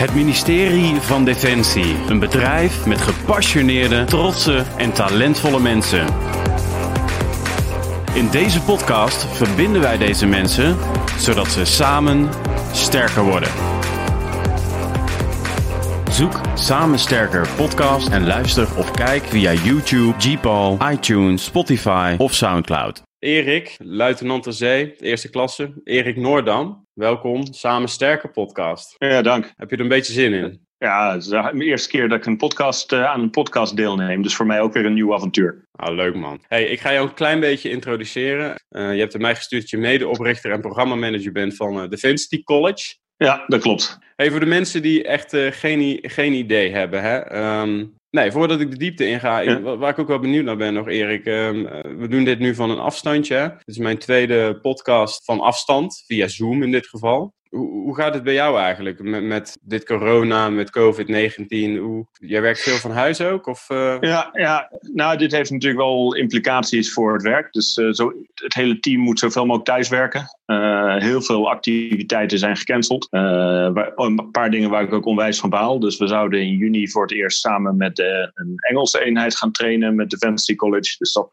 Het ministerie van Defensie. Een bedrijf met gepassioneerde, trotse en talentvolle mensen. In deze podcast verbinden wij deze mensen zodat ze samen sterker worden. Zoek Samen Sterker podcast en luister of kijk via YouTube, Gpal, iTunes, Spotify of Soundcloud. Erik, luitenant ter zee, eerste klasse. Erik Noordam, welkom. Samen Sterker podcast. Ja, dank. Heb je er een beetje zin in? Ja, het is de eerste keer dat ik een podcast, uh, aan een podcast deelneem. Dus voor mij ook weer een nieuw avontuur. Ah, leuk man. Hey, ik ga jou een klein beetje introduceren. Uh, je hebt er mij gestuurd dat je medeoprichter en programmamanager bent van uh, Defensity College. Ja, dat klopt. Hey, voor de mensen die echt geen, geen idee hebben, hè, um, Nee, voordat ik de diepte inga, ja. waar ik ook wel benieuwd naar ben nog, Erik. Um, we doen dit nu van een afstandje. Hè? Dit is mijn tweede podcast van afstand, via Zoom in dit geval. Hoe, gaat het bij jou eigenlijk met, met dit corona, met COVID-19? Jij werkt veel van huis ook? Of, uh... ja, ja, nou, dit heeft natuurlijk wel implicaties voor het werk. Dus uh, zo, het hele team moet zoveel mogelijk thuiswerken. Uh, heel veel activiteiten zijn gecanceld. Een paar dingen waar ik ook onwijs van baal. Dus we zouden in juni voor het eerst samen met een Engelse eenheid gaan trainen met Defensie College. Dus dat,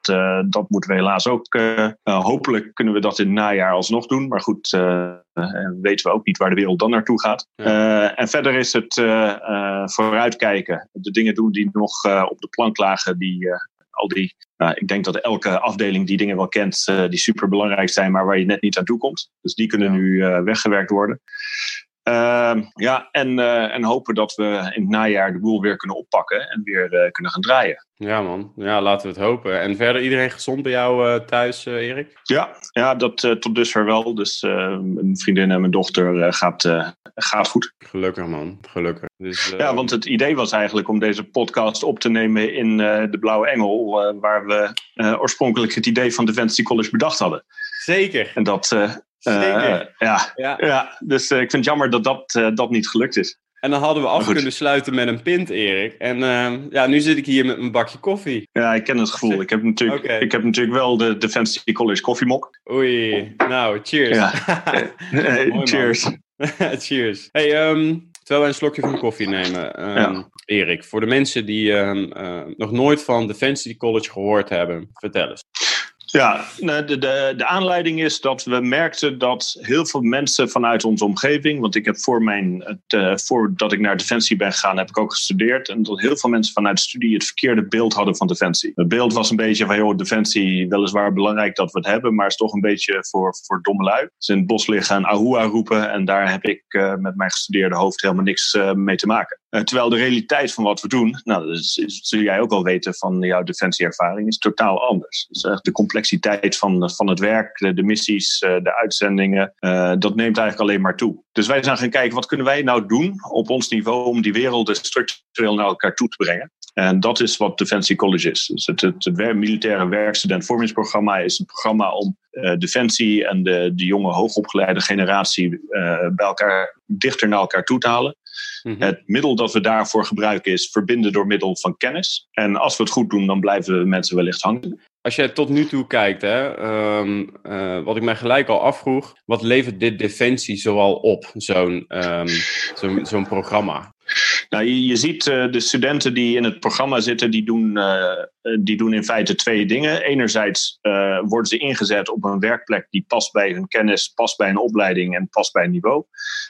dat moeten we helaas ook. hopelijk kunnen we dat in het najaar alsnog doen. Maar goed, en weten we ook niet waar de wereld dan naartoe gaat. Ja. Uh, en verder is het uh, vooruitkijken. De dingen doen die nog op de plank lagen, die al die. ik denk dat elke afdeling die dingen wel kent, die super belangrijk zijn, maar waar je net niet aan toe komt. Dus die kunnen nu weggewerkt worden. Uh, ja, en, uh, en hopen dat we in het najaar de boel weer kunnen oppakken en weer uh, kunnen gaan draaien. Ja, man. Ja, laten we het hopen. En verder iedereen gezond bij jou uh, thuis, Erik? Ja, ja dat tot dusver wel. Dus mijn vriendin en mijn dochter gaat, gaat goed. Gelukkig, man. Gelukkig. Dus, ja, want het idee was eigenlijk om deze podcast op te nemen in de Blauwe Engel, waar we oorspronkelijk het idee van Defensie College bedacht hadden. Zeker. En dat, ja. ja. Ja. dus uh, ik vind het jammer dat dat, uh, dat niet gelukt is. En dan hadden we af kunnen sluiten met een pint, Erik. En ja, nu zit ik hier met een bakje koffie. Ja, ik ken het gevoel. Ik heb natuurlijk, okay. ik heb natuurlijk wel de Defensie College koffiemok. Oei, nou, cheers. Ja. Mooi, cheers. cheers. Hey, um, terwijl wij een slokje van de koffie nemen. Um, ja. Erik, voor de mensen die um, nog nooit van Defensie College gehoord hebben, vertel eens. Ja, de, de, de aanleiding is dat we merkten dat heel veel mensen vanuit onze omgeving, want ik heb voor mijn, het, uh, voordat ik naar Defensie ben gegaan, heb ik ook gestudeerd. En dat heel veel mensen vanuit de studie het verkeerde beeld hadden van Defensie. Het beeld was een beetje van, joh, Defensie, weliswaar belangrijk dat we het hebben, maar is toch een beetje voor, voor domme lui. Ze in het bos liggen en ahua roepen en daar heb ik uh, met mijn gestudeerde hoofd helemaal niks uh, mee te maken. terwijl de realiteit van wat we doen, nou, dat, is, zul jij ook wel weten van jouw defensieervaring, is totaal anders. Dus echt de complexiteit van, van het werk, de, de missies, de uitzendingen, uh, dat neemt eigenlijk alleen maar toe. Dus wij zijn gaan kijken, wat kunnen wij nou doen op ons niveau om die werelden structureel naar elkaar toe te brengen. En dat is wat Defensie College is. Dus het, het, het militaire werkstudentvormingsprogramma is een programma om uh, Defensie en de, de jonge hoogopgeleide generatie uh, bij elkaar dichter naar elkaar toe te halen. Mm-hmm. Het middel dat we daarvoor gebruiken is verbinden door middel van kennis. En als we het goed doen, dan blijven mensen wellicht hangen. Als je tot nu toe kijkt, hè, um, uh, wat ik mij gelijk al afvroeg, wat levert dit Defensie zoal op, zo'n um, zo'n zo programma? Nou, je, ziet uh, de studenten die in het programma zitten, die doen, uh, die doen in feite twee dingen. Enerzijds worden ze ingezet op een werkplek die past bij hun kennis, past bij een opleiding en past bij een niveau.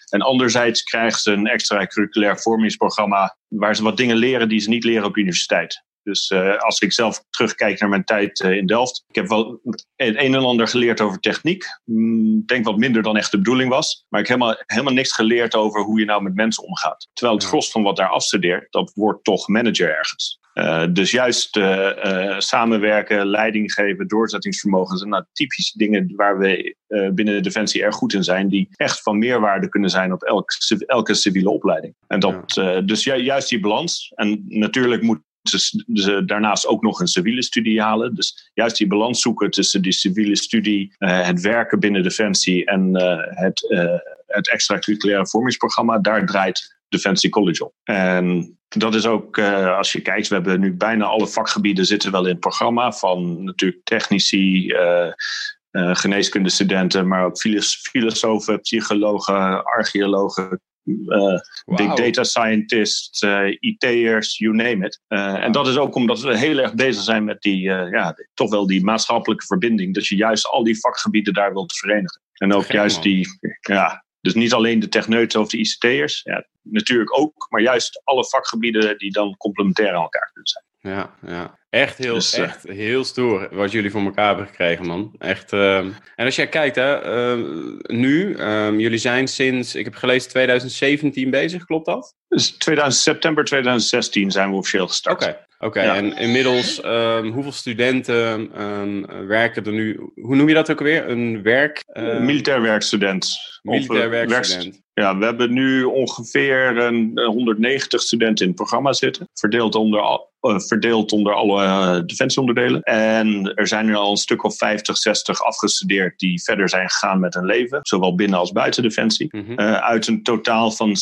En anderzijds krijgen ze een extra-curriculair vormingsprogramma waar ze wat dingen leren die ze niet leren op universiteit. Dus uh, als ik zelf terugkijk naar mijn tijd uh, in Delft, ik heb wel het een en ander geleerd over techniek. Ik mm, denk wat minder dan echt de bedoeling was. Maar ik heb helemaal, helemaal niks geleerd over hoe je nou met mensen omgaat. Terwijl het gros van wat daar afstudeert, dat wordt toch manager ergens. Uh, dus juist samenwerken, leiding geven, doorzettingsvermogen zijn nou typische dingen waar we binnen de Defensie erg goed in zijn, die echt van meerwaarde kunnen zijn op elke, elke civiele opleiding. En dat, ja. dus ju juist die balans. En natuurlijk moet ze, daarnaast ook nog een civiele studie halen. Dus juist die balans zoeken tussen die civiele studie, uh, het werken binnen Defensie en uh, het, uh, het extracurriculaire vormingsprogramma, daar draait Defensie College op. En dat is ook, als je kijkt, we hebben nu bijna alle vakgebieden zitten wel in het programma. Van natuurlijk technici, geneeskundestudenten, maar ook filosofen, psychologen, archeologen, big data scientists, IT'ers, you name it. En dat is ook omdat we heel erg bezig zijn met die, ja, toch wel die maatschappelijke verbinding. Dat je juist al die vakgebieden daar wilt verenigen. En ook juist die, ja, dus niet alleen de techneuten of de ICT'ers, ja, natuurlijk ook, maar juist alle vakgebieden die dan complementair aan elkaar kunnen zijn. Ja, ja. Echt heel, dus, echt heel stoer wat jullie voor elkaar hebben gekregen, man. Echt. Ehm, en als jij kijkt, hè, ehm, nu, um, jullie zijn sinds, ik heb gelezen, 2017 bezig, klopt dat? Dus 2000, september 2016 zijn we officieel gestart. Oké, oké. en inmiddels, hoeveel studenten werken er nu? Hoe noem je dat ook weer? Een werk. Militair werkstudent. Militair werkstudent. Ja, we hebben nu ongeveer een 190 studenten in het programma zitten. Verdeeld onder, uh, verdeeld onder alle uh, defensieonderdelen. En er zijn er al een stuk of 50, 60 afgestudeerd die verder zijn gegaan met hun leven. Zowel binnen als buiten defensie. Mm uit een totaal van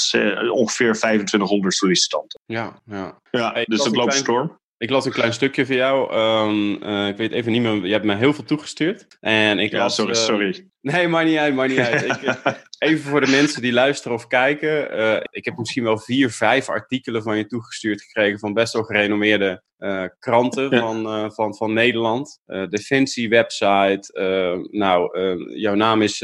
ongeveer 2500 sollicitanten. Ja, ja. ja dus het loopt storm. Ik las een klein stukje van jou. Um, uh, ik weet even niet meer. Je hebt mij heel veel toegestuurd. En ik ja, las, sorry, uh, sorry. Nee, maar niet uit, maar niet uit. ik, even voor de mensen die luisteren of kijken. Uh, ik heb misschien wel vier, vijf artikelen van je toegestuurd gekregen van best wel gerenommeerde kranten ja. van, van, van Nederland. Defensie website. nou, jouw naam is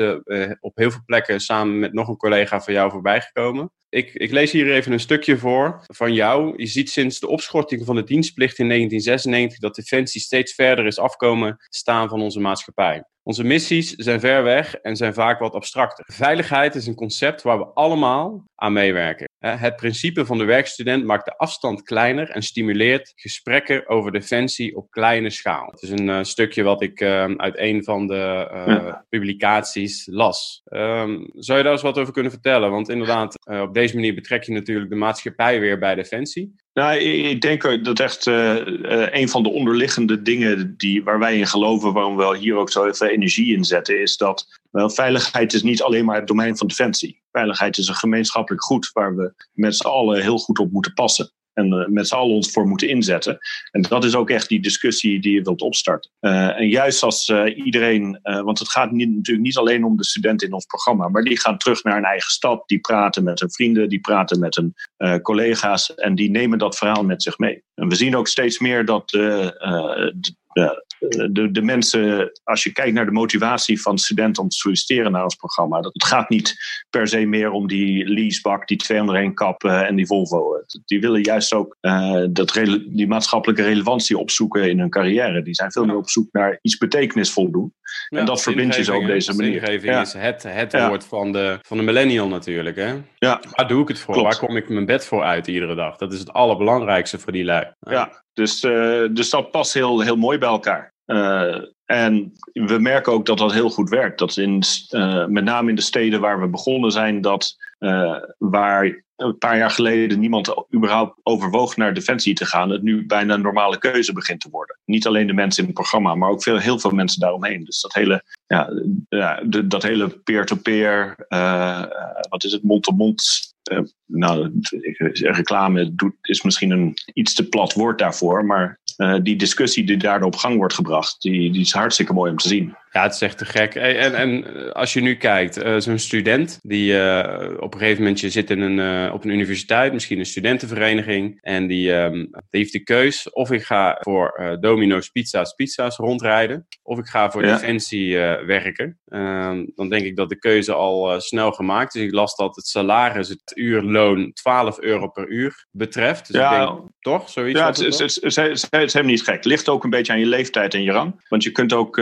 op heel veel plekken samen met nog een collega van jou voorbijgekomen. Ik, ik, lees hier even een stukje voor van jou. Je ziet sinds de opschorting van de dienstplicht in 1996 dat Defensie steeds verder is afkomen staan van onze maatschappij. Onze missies zijn ver weg en zijn vaak wat abstracter. Veiligheid is een concept waar we allemaal aan meewerken. Het principe van de werkstudent maakt de afstand kleiner en stimuleert gesprekken over defensie op kleine schaal. Het is een uh, stukje wat ik uh, uit een van de uh, ja. publicaties las. Um, zou je daar eens wat over kunnen vertellen? Want inderdaad, op deze manier betrek je natuurlijk de maatschappij weer bij defensie. Nou, ik denk dat echt uh, een van de onderliggende dingen die, waar wij in geloven, waarom we hier ook zo veel energie in zetten, is dat wel, veiligheid is niet alleen maar het domein van defensie. Veiligheid is een gemeenschappelijk goed waar we met z'n allen heel goed op moeten passen en uh, met z'n allen ons voor moeten inzetten. En dat is ook echt die discussie die je wilt opstarten. Uh, en juist als uh, iedereen, want het gaat niet, natuurlijk niet alleen om de studenten in ons programma, maar die gaan terug naar een eigen stad, die praten met hun vrienden, die praten met hun collega's en die nemen dat verhaal met zich mee. En we zien ook steeds meer dat de, de, de mensen, als je kijkt naar de motivatie van studenten om te solliciteren naar ons programma, dat het gaat niet per se meer om die leasebak, die 201 kap en die Volvo. Die willen juist ook uh, dat die maatschappelijke relevantie opzoeken in hun carrière. Die zijn veel meer op zoek naar iets betekenisvol doen. Ja, en dat verbind je zo op deze manier. Zingeving ja. is het, het ja. woord van de, van de millennial natuurlijk. Hè? Ja. Waar doe ik het voor? Klopt. Waar kom ik mijn bed voor uit iedere dag? Dat is het allerbelangrijkste voor die lui. Ja, dus, uh, dus dat past heel, heel mooi bij elkaar. Uh, en we merken ook dat dat heel goed werkt. Dat in, uh, met name in de steden waar we begonnen zijn, dat uh, waar een paar jaar geleden niemand überhaupt overwoog naar defensie te gaan, het nu bijna een normale keuze begint te worden. Niet alleen de mensen in het programma, maar ook veel, heel veel mensen daaromheen. Dus dat hele, ja, de, dat hele peer-to-peer, -peer, wat is het, mond-to-mond nou, reclame doet, is misschien een iets te plat woord daarvoor, maar die discussie die daar op gang wordt gebracht, die, die is hartstikke mooi om te zien. Ja, het is echt te gek. En, en als je nu kijkt, uh, zo'n student die uh, op een gegeven moment je zit in een, op een universiteit, misschien een studentenvereniging, en die, um, die heeft de keus of ik ga voor Domino's Pizza's Pizza's rondrijden, of ik ga voor ja. Defensie werken. Ehm, dan denk ik dat de keuze al snel gemaakt is. Ik las dat het salaris, het uurloon 12 euro per uur betreft. Dus ja, ik denk, toch? Zoiets ja, het, het, het, het, is helemaal niet gek. Het ligt ook een beetje aan je leeftijd en je rang. Want je kunt ook,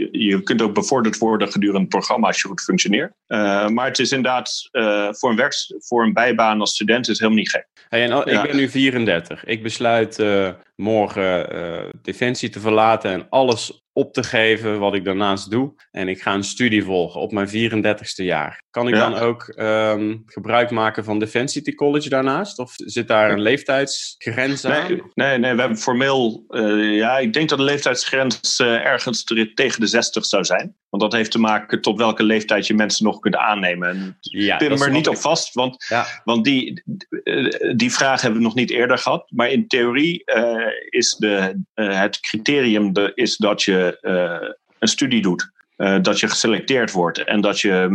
je, je, kunt ook bevorderd worden gedurende het programma als je goed functioneert. Uh, maar het is inderdaad uh, voor, een werks, voor een bijbaan als student is helemaal niet gek. Hey, en ja. Ik ben nu 34. Ik besluit morgen Defensie te verlaten en alles op te geven wat ik daarnaast doe. En ik ga een studie volgen op mijn 34ste jaar. Kan ik ja. dan ook um, gebruik maken van Defensie College daarnaast? Of zit daar een leeftijdsgrens aan? Nee, nee, nee we hebben formeel... Uh, ja, ik denk dat de leeftijdsgrens uh, ergens tegen de 60 zou zijn. Want dat heeft te maken tot welke leeftijd je mensen nog kunt aannemen. En ja, pin me er niet op vast, want, ja. want die, die vraag hebben we nog niet eerder gehad. Maar in theorie uh, is de, het criterium de, is dat je een studie doet. Dat je geselecteerd wordt en dat je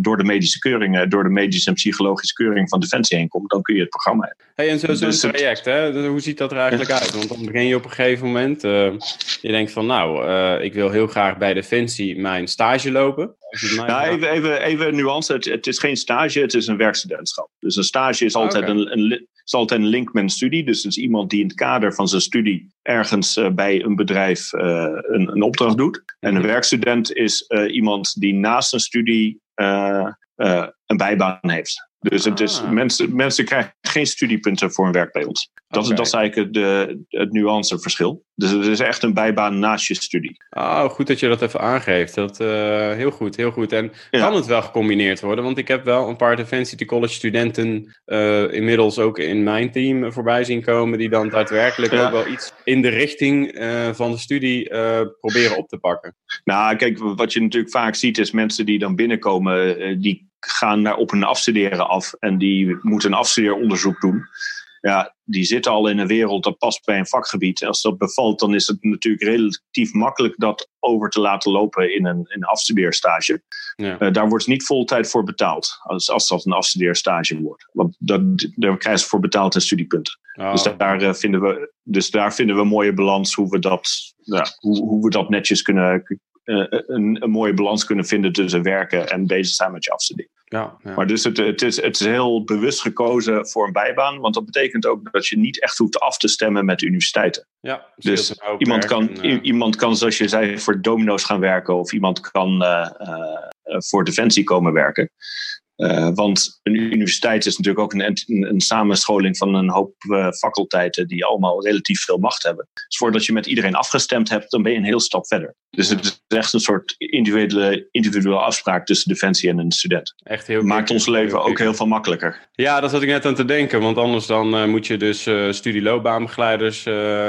door de medische keuring, door de medische en psychologische keuring van Defensie heen komt, dan kun je het programma hebben. Hey, en zo'n zo dus traject, hè? Dus hoe ziet dat er eigenlijk uit? Want dan begin je op een gegeven moment, je denkt van nou, ik wil heel graag bij Defensie mijn stage lopen. Nou, even, even, nuance. Het, het, is geen stage, het is een werkstudentschap. Dus een stage is altijd, een, een, is altijd een link met een studie. Dus het is iemand die in het kader van zijn studie ergens uh, bij een bedrijf uh, een, een, opdracht doet. En een mhm. werkstudent is uh, iemand die naast een studie een bijbaan heeft. Dus het is, ah. mensen, mensen krijgen geen studiepunten voor een werk bij ons. Dat, is, dat is eigenlijk de, het nuanceverschil. Dus het is echt een bijbaan naast je studie. Oh, goed dat je dat even aangeeft. Dat, uh, heel goed, heel goed. En kan het wel gecombineerd worden? Want ik heb wel een paar Defensie College studenten uh, inmiddels ook in mijn team voorbij zien komen. Die dan daadwerkelijk ook wel iets in de richting uh, van de studie proberen op te pakken. Nou, kijk, wat je natuurlijk vaak ziet is mensen die dan binnenkomen, die gaan naar, op een afstuderen af en die moeten een afstudeeronderzoek doen. Ja, die zitten al in een wereld dat past bij een vakgebied. Als dat bevalt, dan is het natuurlijk relatief makkelijk dat over te laten lopen in een, in een afstudeerstage. Ja. Uh, daar wordt niet vol tijd voor betaald, als, als dat een afstudeerstage wordt. Want dat, daar krijgen ze voor betaald en studiepunten. Oh. Dus, daar, uh, vinden we, dus daar vinden we een mooie balans hoe we dat, ja, hoe, hoe we dat netjes kunnen, een, een, mooie balans kunnen vinden tussen werken en bezig zijn met je afstuderen. Ja, ja. Maar dus het, het, is, het is heel bewust gekozen voor een bijbaan, want dat betekent ook dat je niet echt hoeft af te stemmen met universiteiten. Ja, dus iemand kan, uh... iemand kan, zoals je zei, voor domino's gaan werken of iemand kan uh, voor defensie komen werken. Uh, want een universiteit is natuurlijk ook een, een, een samenscholing van een hoop uh, faculteiten die allemaal relatief veel macht hebben. Dus voordat je met iedereen afgestemd hebt, dan ben je een heel stap verder. Dus het is echt een soort individuele, individuele afspraak tussen Defensie en een student. Echt heel Maakt ons leven ook heel veel makkelijker. Ja, dat zat ik net aan te denken. Want anders dan uh, moet je dus studieloopbaanbegeleiders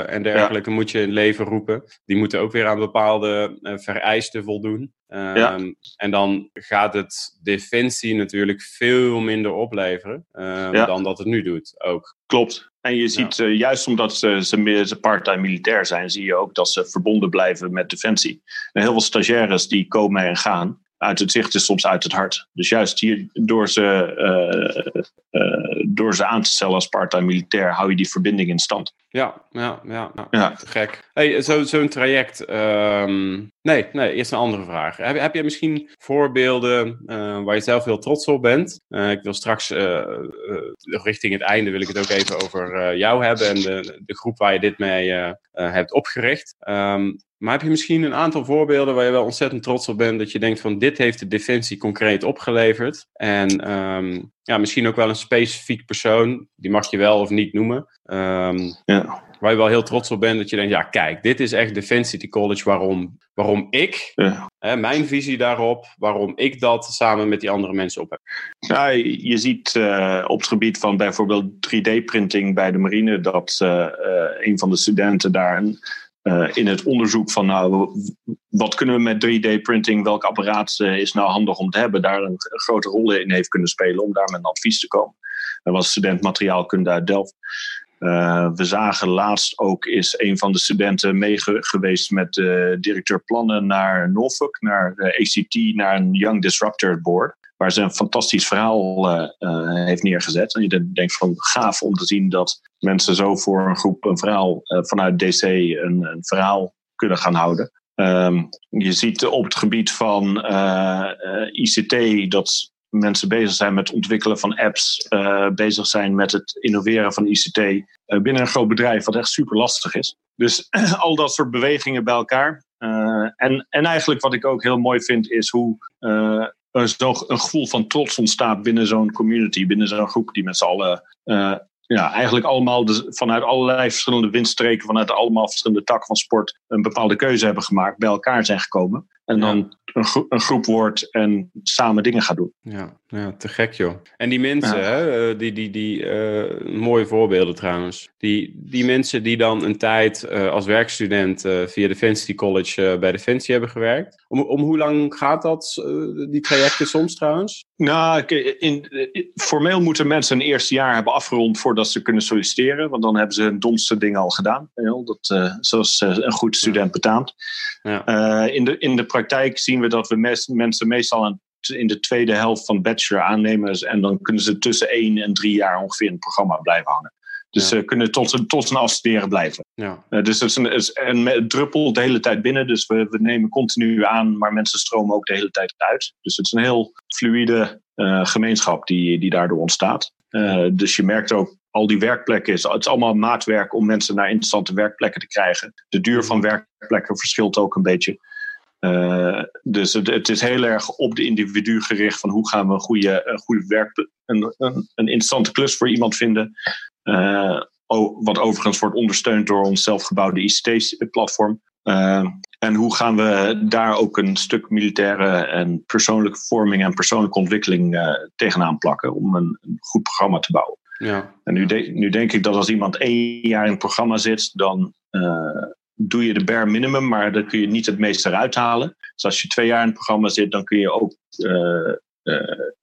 en dergelijke ja. moet je in leven roepen. Die moeten ook weer aan bepaalde vereisten voldoen. Um, En dan gaat het defensie natuurlijk veel minder opleveren um, ja. dan dat het nu doet ook. Klopt. En je ziet, ja. uh, juist omdat ze, ze, ze part-time militair zijn, zie je ook dat ze verbonden blijven met defensie. En heel veel stagiaires die komen en gaan uit het zicht is soms uit het hart. Dus juist hier, door ze, uh, uh, door ze aan te stellen als part-time militair, hou je die verbinding in stand. Ja, ja, ja. ja. ja. Gek. Hey, Zo'n zo traject. Um, nee, nee, eerst een andere vraag. Heb, heb je misschien voorbeelden uh, waar je zelf heel trots op bent? ik wil straks richting het einde wil ik het ook even over jou hebben en de, de groep waar je dit mee hebt opgericht. Um, maar heb je misschien een aantal voorbeelden waar je wel ontzettend trots op bent, dat je denkt van dit heeft de Defensie concreet opgeleverd? En um, ja, misschien ook wel een specifiek persoon, die mag je wel of niet noemen. Um, ja. Waar je wel heel trots op bent, dat je denkt, ja kijk, dit is echt Defensie College waarom, waarom ik, ja. hè, mijn visie daarop, waarom ik dat samen met die andere mensen op heb. Ja, je ziet uh, op het gebied van bijvoorbeeld 3D-printing bij de marine, dat uh, uh, een van de studenten daar een uh, in het onderzoek van nou, wat kunnen we met 3D-printing, welk apparaat uh, is nou handig om te hebben, daar een, grote rol in heeft kunnen spelen om daar met een advies te komen. Dat was student materiaalkunde uit Delft. Uh, we zagen laatst ook is een van de studenten mee geweest met directeur plannen naar Norfolk, naar ACT, naar een Young Disruptor Board waar ze een fantastisch verhaal uh, uh, heeft neergezet. En je denkt van gaaf om te zien dat mensen zo voor een groep een verhaal uh, vanuit DC een, een, verhaal kunnen gaan houden. Um, je ziet op het gebied van ICT dat mensen bezig zijn met het ontwikkelen van apps, bezig zijn met het innoveren van ICT binnen een groot bedrijf, wat echt super lastig is. Dus al dat soort bewegingen bij elkaar. en, en eigenlijk wat ik ook heel mooi vind, is hoe zo een gevoel van trots ontstaat binnen zo'n community, binnen zo'n groep die met z'n allen uh, ja, eigenlijk allemaal vanuit allerlei verschillende windstreken, vanuit allemaal verschillende takken van sport, een bepaalde keuze hebben gemaakt, bij elkaar zijn gekomen. En dan een, gro een, groep wordt en samen dingen gaat doen. Ja, ja te gek joh. En die mensen, hè, eh, die, die, die uh, mooie voorbeelden trouwens. Die, die mensen die dan een tijd uh, als werkstudent via Defensie College bij Defensie hebben gewerkt. Om, om hoe lang gaat dat, die trajecten soms trouwens? Nou, in, in, formeel moeten mensen een eerste jaar hebben afgerond voordat ze kunnen solliciteren. Want dan hebben ze hun domste dingen al gedaan. Dat, zoals een goed student betaamt. Ja. in, de, in de praktijk zien we dat we mensen meestal in de tweede helft van bachelor aannemen. En dan kunnen ze tussen één en drie jaar ongeveer in het programma blijven hangen. Dus ze kunnen tot, tot zijn afstuderen blijven. Ja. Uh, dus het, is een, is een, druppel de hele tijd binnen. Dus we, we nemen continu aan, maar mensen stromen ook de hele tijd uit. Dus het is een heel fluïde uh, gemeenschap die, die daardoor ontstaat. Uh, dus je merkt ook, al die werkplekken, is, het is allemaal maatwerk om mensen naar interessante werkplekken te krijgen. De duur van werkplekken verschilt ook een beetje. Uh, dus het, het, is heel erg op de individu gericht van hoe gaan we een goede, een goede werk, een, een, een interessante klus voor iemand vinden. Uh, wat overigens wordt ondersteund door ons zelfgebouwde ICT-platform. Uh, en hoe gaan we daar ook een stuk militaire en persoonlijke vorming en persoonlijke ontwikkeling tegenaan plakken om een, een, goed programma te bouwen. Ja. En nu, de, nu, denk ik dat als iemand één jaar in het programma zit, dan uh, doe je de bare minimum, maar dan kun je niet het meeste eruit halen. Dus als je twee jaar in het programma zit, dan kun je ook uh,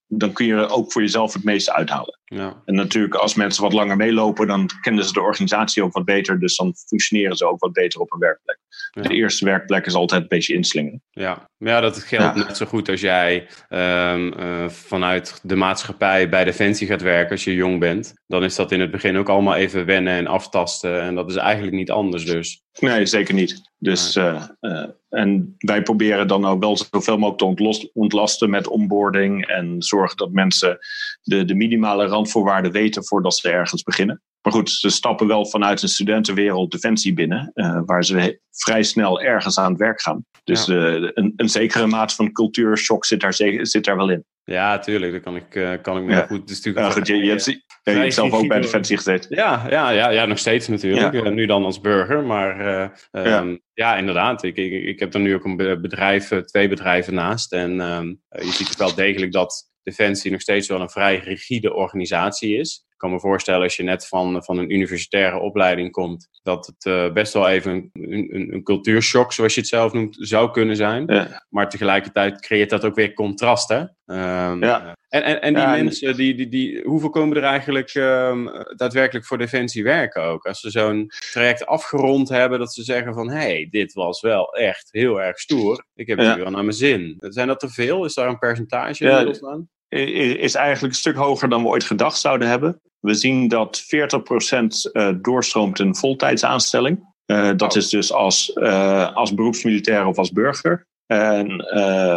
dan kun je er ook voor jezelf het meeste uithalen. Ja. En natuurlijk, als mensen wat langer meelopen, dan kennen ze de organisatie ook wat beter. Dus dan functioneren ze ook wat beter op een werkplek. De eerste werkplek is altijd een beetje inslingen. Ja, ja dat geldt net zo goed als jij um, uh, vanuit de maatschappij bij Defensie gaat werken als je jong bent. Dan is dat in het begin ook allemaal even wennen en aftasten. En dat is eigenlijk niet anders dus. Nee, zeker niet. Dus, uh, uh, en wij proberen dan ook wel zoveel mogelijk te ontlasten met onboarding en zorgen dat mensen de, de minimale randvoorwaarden weten voordat ze ergens beginnen. Maar goed, ze stappen wel vanuit een studentenwereld defensie binnen, uh, waar ze vrij snel ergens aan het werk gaan. Dus ja. uh, een, een, zekere mate van cultuurshock zit daar, zit daar wel in. Ja, tuurlijk. Dat kan ik, uh, kan ik me ja. goed. Dus ja, goed je, je, hebt, je hebt zelf ook bij Defensie gezeten. Ja, ja, ja, ja nog steeds natuurlijk. nu dan als burger. Maar um, ja. inderdaad. Ik, ik, ik heb er nu ook een bedrijf, twee bedrijven naast. En um, je ziet wel degelijk dat Defensie nog steeds wel een vrij rigide organisatie is. Kan me voorstellen als je net van, van een universitaire opleiding komt, dat het uh, best wel even een, een, een, cultuurshock, zoals je het zelf noemt, zou kunnen zijn. Ja. Maar tegelijkertijd creëert dat ook weer contrast. Hè? Um, ja. En, en, en die ja, mensen, die, die, die, hoeveel komen er eigenlijk um, daadwerkelijk voor Defensie werken ook? Als ze zo'n traject afgerond hebben, dat ze zeggen van... hé, hey, dit was wel echt heel erg stoer. Ik heb het nu wel naar mijn zin. Zijn dat te veel? Is daar een percentage in aan? Is eigenlijk een stuk hoger dan we ooit gedacht zouden hebben. We zien dat 40% eh, doorstroomt een voltijdsaanstelling. Uh, dat oh. is dus als, uh, als beroepsmilitair of als burger. En uh,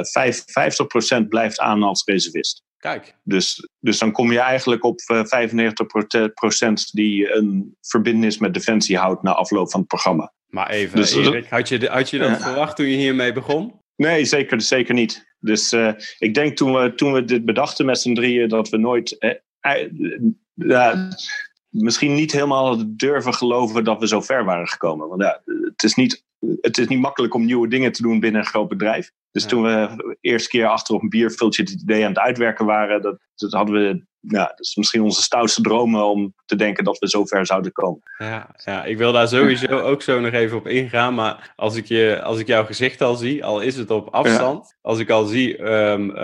50% blijft aan als reservist. Kijk. Dus, dus dan kom je eigenlijk op 95% die een verbindenis met Defensie houdt na afloop van het programma. Maar even, dus, Erik, had je, had je dat verwacht toen je hiermee begon? Nee, zeker, zeker niet. Dus uh, ik denk toen we, toen we dit bedachten met z'n drieën, dat we nooit. Eh, uh, misschien niet helemaal durven geloven dat we zo ver waren gekomen. Want ja, het is niet, het is niet makkelijk om nieuwe dingen te doen binnen een groot bedrijf. Dus toen we de eerste keer achter op een bierviltje het idee aan het uitwerken waren, dat, dat hadden we ja, dat is misschien onze stoutste dromen om te denken dat we zo ver zouden komen. Ja, ja ik wil daar sowieso ook zo nog even op ingaan. Maar als ik, je, als ik jouw gezicht al zie, al is het op afstand, als ik al zie, um, uh,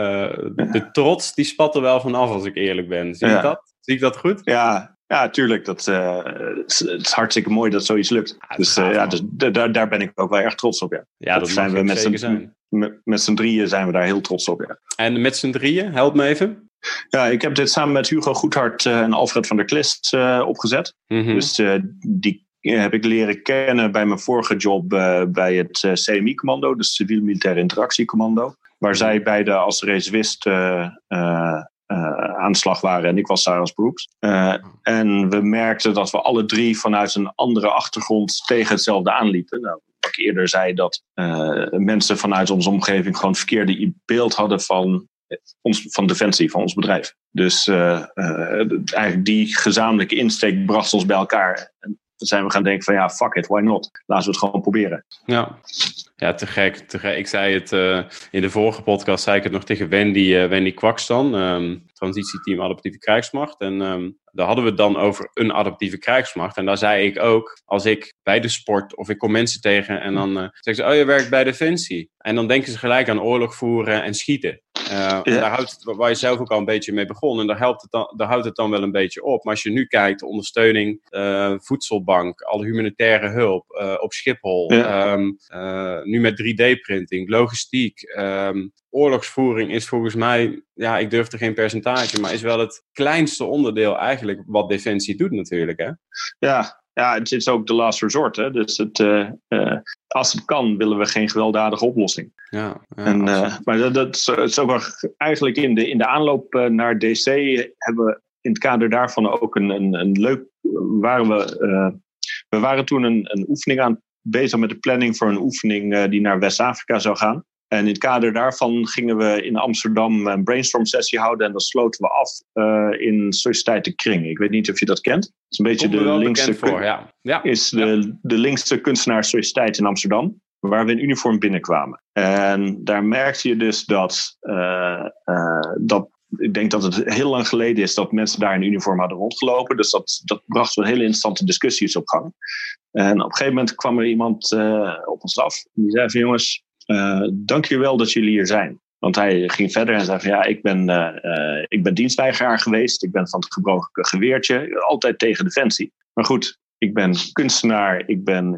de trots, die spat er wel vanaf als ik eerlijk ben. Zie je dat? Zie ik dat goed? Ja, ja, tuurlijk. Dat, uh, het, is, hartstikke mooi dat zoiets lukt. Ja, dus, uh, ja, dus daar, daar ben ik ook wel erg trots op. Ja, ja dat, zijn we met z'n, met, met z'n drieën zijn we daar heel trots op. Ja. En met z'n drieën, help me even. Ja, ik heb dit samen met Hugo Goedhart uh, en Alfred van der Klist uh, opgezet. Mm -hmm. Dus uh, die heb ik leren kennen bij mijn vorige job bij het CMI-commando, dus Civiel Militair Interactiecommando. Waar zij beide als reservist aan de slag waren en ik was daar als beroeps. en we merkten dat we alle drie vanuit een andere achtergrond tegen hetzelfde aanliepen. Nou, wat ik eerder zei, dat mensen vanuit onze omgeving gewoon verkeerde beeld hadden van ons, van Defensie, van ons bedrijf. Dus uh, uh, eigenlijk die gezamenlijke insteek bracht ons bij elkaar. En zijn we gaan denken van ja, fuck it, why not? Laten we het gewoon proberen. Ja, ja te, gek, te gek. Ik zei het uh, in de vorige podcast, zei ik het nog tegen Wendy, Wendy Kwakstan, um, transitieteam adaptieve krijgsmacht. En um, daar hadden we het dan over een adaptieve krijgsmacht. En daar zei ik ook, als ik bij de sport of ik kom mensen tegen en dan uh, zeggen ze, oh je werkt bij Defensie. En dan denken ze gelijk aan oorlog voeren en schieten. Daar houdt het, waar je zelf ook al een beetje mee begon. En daar, helpt het dan, daar houdt het dan wel een beetje op. Maar als je nu kijkt, de ondersteuning, voedselbank, alle humanitaire hulp op Schiphol. Ehm, nu met 3D-printing, logistiek. Ehm, oorlogsvoering is volgens mij, ja, ik durf er geen percentage, maar is wel het kleinste onderdeel eigenlijk wat Defensie doet natuurlijk. Hè? Ja, ja, het is ook de last resort. Hè? Dus het, uh, uh, als het kan, willen we geen gewelddadige oplossing. Ja, ja en, uh, maar dat, dat, is ook wel eigenlijk in de, in de aanloop naar DC hebben we in het kader daarvan ook een, een, een leuk. Waren we, we waren toen een, een oefening aan bezig met de planning voor een oefening die naar West-Afrika zou gaan. En in het kader daarvan gingen we in Amsterdam een brainstorm sessie houden. En dat sloten we af uh, in Sociëteit de Kring. Ik weet niet of je dat kent. Het is een beetje de linkste, voor, ja. Ja. Is de, de linkste kunstenaar Sociëteit in Amsterdam. Waar we in uniform binnenkwamen. En daar merkte je dus dat, uh, uh, dat ik denk dat het heel lang geleden is dat mensen daar in uniform hadden rondgelopen. Dus dat, dat bracht wel hele interessante discussies op gang. En op een gegeven moment kwam er iemand uh, op ons af. Die zei van jongens, dank je wel dat jullie hier zijn. Want hij ging verder en zei van ja, ik ben, uh, ik ben dienstweigeraar geweest. Ik ben van het gebroken geweertje. Altijd tegen defensie. Maar goed, ik ben kunstenaar, ik ben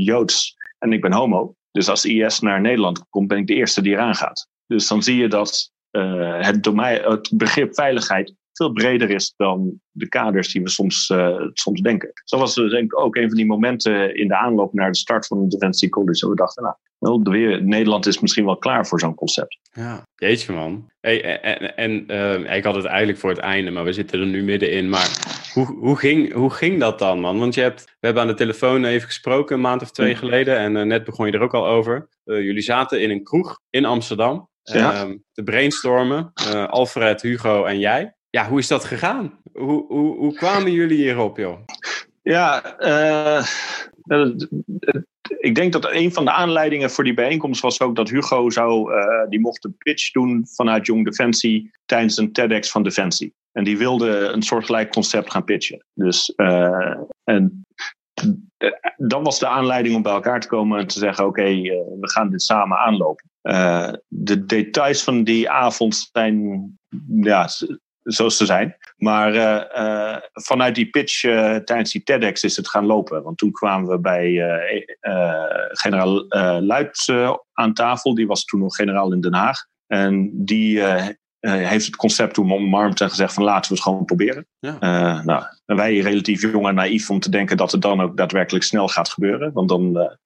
Joods en ik ben homo. Dus als IS naar Nederland komt, ben ik de eerste die eraan gaat. Dus dan zie je dat het begrip veiligheid veel breder is dan de kaders die we soms, uh, soms denken. Zo was het denk ik ook een van die momenten in de aanloop naar de start van de Defensie College. we dachten, nou, wel, de weer, Nederland is misschien wel klaar voor zo'n concept. Ja, jeetje man. Hey, en en uh, ik had het eigenlijk voor het einde, maar we zitten er nu middenin. Maar hoe, hoe, ging, hoe ging dat dan, man? Want je hebt, we hebben aan de telefoon even gesproken een maand of twee geleden. En uh, net begon je er ook al over. jullie zaten in een kroeg in Amsterdam. Ja. Ehm, te brainstormen. Alfred, Hugo en jij ja, hoe is dat gegaan? Hoe, hoe, hoe kwamen jullie hierop, joh? Ja, uh, ik denk dat een van de aanleidingen voor die bijeenkomst was ook dat Hugo zou, uh, die mocht een pitch doen vanuit Jong Defensie tijdens een TEDx van Defensie. En die wilde een soortgelijk concept gaan pitchen. Dus, uh, en dat was de aanleiding om bij elkaar te komen en te zeggen: Oké, we gaan dit samen aanlopen. de details van die avond zijn ja, zoals ze zijn. Maar uh, vanuit die pitch uh, tijdens die TEDx is het gaan lopen. Want toen kwamen we bij generaal Luit aan tafel. Die was toen nog generaal in Den Haag. En die heeft het concept toen omarmd en gezegd van laten we het gewoon proberen. Ja. nou, wij relatief jong en naïef om te denken dat het dan ook daadwerkelijk snel gaat gebeuren. Want dan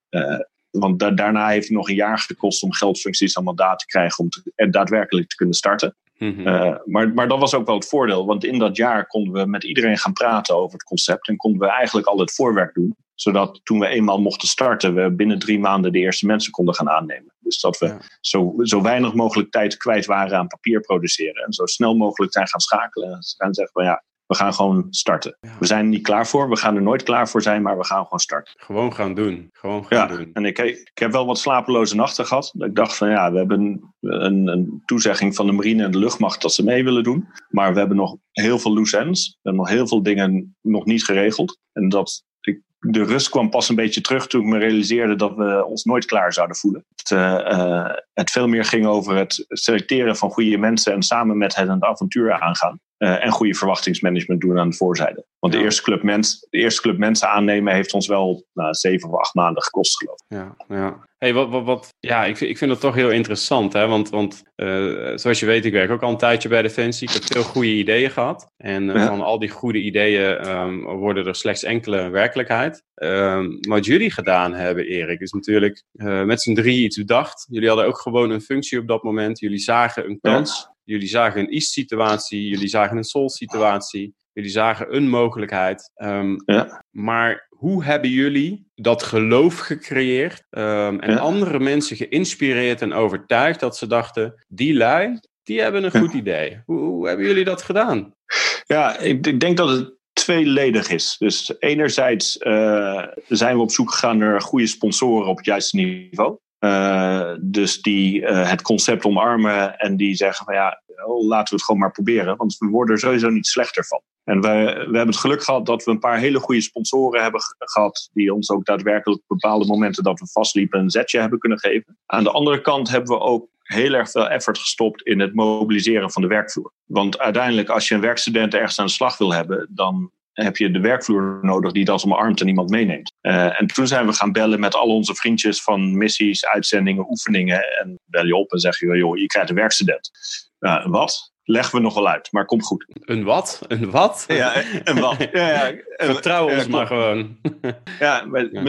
want daarna heeft het nog een jaar gekost om geldfuncties en mandaat te krijgen om te, daadwerkelijk te kunnen starten. Mhm. Eh, maar, maar dat was ook wel het voordeel, want in dat jaar konden we met iedereen gaan praten over het concept en konden we eigenlijk al het voorwerk doen, zodat toen we eenmaal mochten starten, we binnen drie maanden de eerste mensen konden gaan aannemen. Dus dat we zo, zo weinig mogelijk tijd kwijt waren aan papier produceren en zo snel mogelijk zijn gaan schakelen en gaan zeggen van ja, we gaan gewoon starten. We zijn er niet klaar voor, we gaan er nooit klaar voor zijn, maar we gaan gewoon starten. Gewoon gaan doen. Gewoon gaan ja, doen. En ik, ik heb wel wat slapeloze nachten gehad. Ik dacht van ja, we hebben een, een, toezegging van de marine en de luchtmacht dat ze mee willen doen. Maar we hebben nog heel veel loose ends. We hebben nog heel veel dingen nog niet geregeld. En dat de rust kwam pas een beetje terug toen ik me realiseerde dat we ons nooit klaar zouden voelen. Het, uh, het veel meer ging over het selecteren van goede mensen en samen met hen een avontuur aangaan. Uh, en goede verwachtingsmanagement doen aan de voorzijde. Want de, eerste club mens, de eerste club mensen aannemen heeft ons wel nou, zeven of acht maanden gekost, geloof ik. Ja, ja. Hey, wat, wat, wat, ja ik, ik vind dat toch heel interessant. Hè? Want, want uh, zoals je weet, ik werk ook al een tijdje bij Defensie. Ik heb veel goede ideeën gehad. En uh, ja. van al die goede ideeën um, worden er slechts enkele werkelijkheid. Um, wat jullie gedaan hebben, Erik, is natuurlijk met z'n drie iets bedacht. Jullie hadden ook gewoon een functie op dat moment. Jullie zagen een kans. Jullie zagen een East-situatie, jullie zagen een Soul-situatie, jullie zagen een mogelijkheid. Um, ja. Maar hoe hebben jullie dat geloof gecreëerd um, en ja. andere mensen geïnspireerd en overtuigd dat ze dachten, die lui, die hebben een goed idee. Hoe, hoe, hebben jullie dat gedaan? Ja, ik, ik denk dat het tweeledig is. Dus enerzijds uh, zijn we op zoek gegaan naar goede sponsoren op het juiste niveau. Uh, dus die uh, het concept omarmen en die zeggen van ja, oh, laten we het gewoon maar proberen, want we worden er sowieso niet slechter van. En we, we hebben het geluk gehad dat we een paar hele goede sponsoren hebben gehad, die ons ook daadwerkelijk op bepaalde momenten dat we vastliepen een zetje hebben kunnen geven. Aan de andere kant hebben we ook heel erg veel effort gestopt in het mobiliseren van de werkvloer. Want uiteindelijk, als je een werkstudent ergens aan de slag wil hebben, dan heb je de werkvloer nodig die dat omarmt en iemand meeneemt. Uh, en toen zijn we gaan bellen met al onze vriendjes van missies, uitzendingen, oefeningen. En bel je op en zeg je, joh, je krijgt een werkstudent. Uh, wat? Leggen we nog wel uit, maar komt goed. Een wat? Een wat? Ja, een wat. Ja, ja, Vertrouw ons maar gewoon. Ja,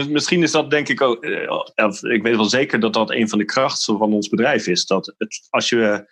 misschien is dat denk ik ook... Eh, ik weet wel zeker dat dat een van de krachten van ons bedrijf is. Dat het, als je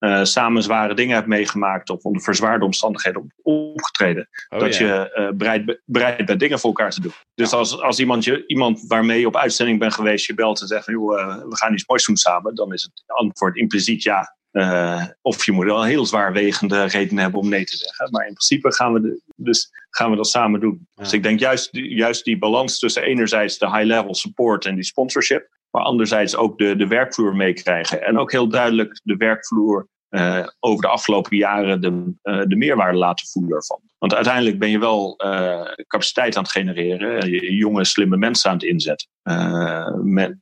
uh, samen zware dingen hebt meegemaakt... of onder verzwaarde omstandigheden opgetreden... Oh, dat je uh, bereid, bereid bent dingen voor elkaar te doen. Dus als, als iemand, je, iemand waarmee je op uitzending bent geweest... je belt en zegt, joh, we gaan iets moois doen samen... dan is het antwoord impliciet ja. Uh, of je moet wel heel zwaarwegende reden hebben om nee te zeggen. Maar in principe gaan we, de, dus gaan we dat samen doen. Dus ik denk juist, juist die balans tussen enerzijds de high-level support en die sponsorship. Maar anderzijds ook de, de werkvloer meekrijgen. En ook heel duidelijk de werkvloer uh, over de afgelopen jaren de, uh, de meerwaarde laten voelen ervan. Want uiteindelijk ben je wel capaciteit aan het genereren. jonge, slimme mensen aan het inzetten. met,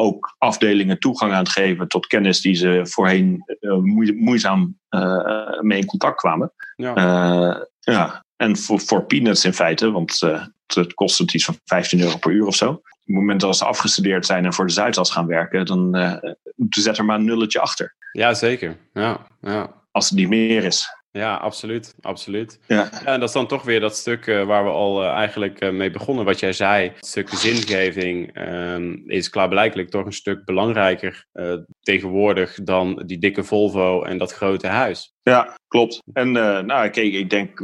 ook afdelingen toegang aan het geven tot kennis die ze voorheen uh, moeizaam uh, mee in contact kwamen. Ja. Uh, ja. En voor, voor peanuts in feite, want het kost het iets van 15 euro per uur of zo. Op het moment dat ze afgestudeerd zijn en voor de Zuidas gaan werken, dan zet er maar een nulletje achter. Ja, zeker. Ja, ja. Als het niet meer is. Ja, absoluut. absoluut. Ja. en dat is dan toch weer dat stuk uh, waar we al uh, eigenlijk uh, mee begonnen. Wat jij zei, het stuk zingeving ehm, is klaarblijkelijk toch een stuk belangrijker tegenwoordig dan die dikke Volvo en dat grote huis. Ja, klopt. En nou, kijk, ik denk,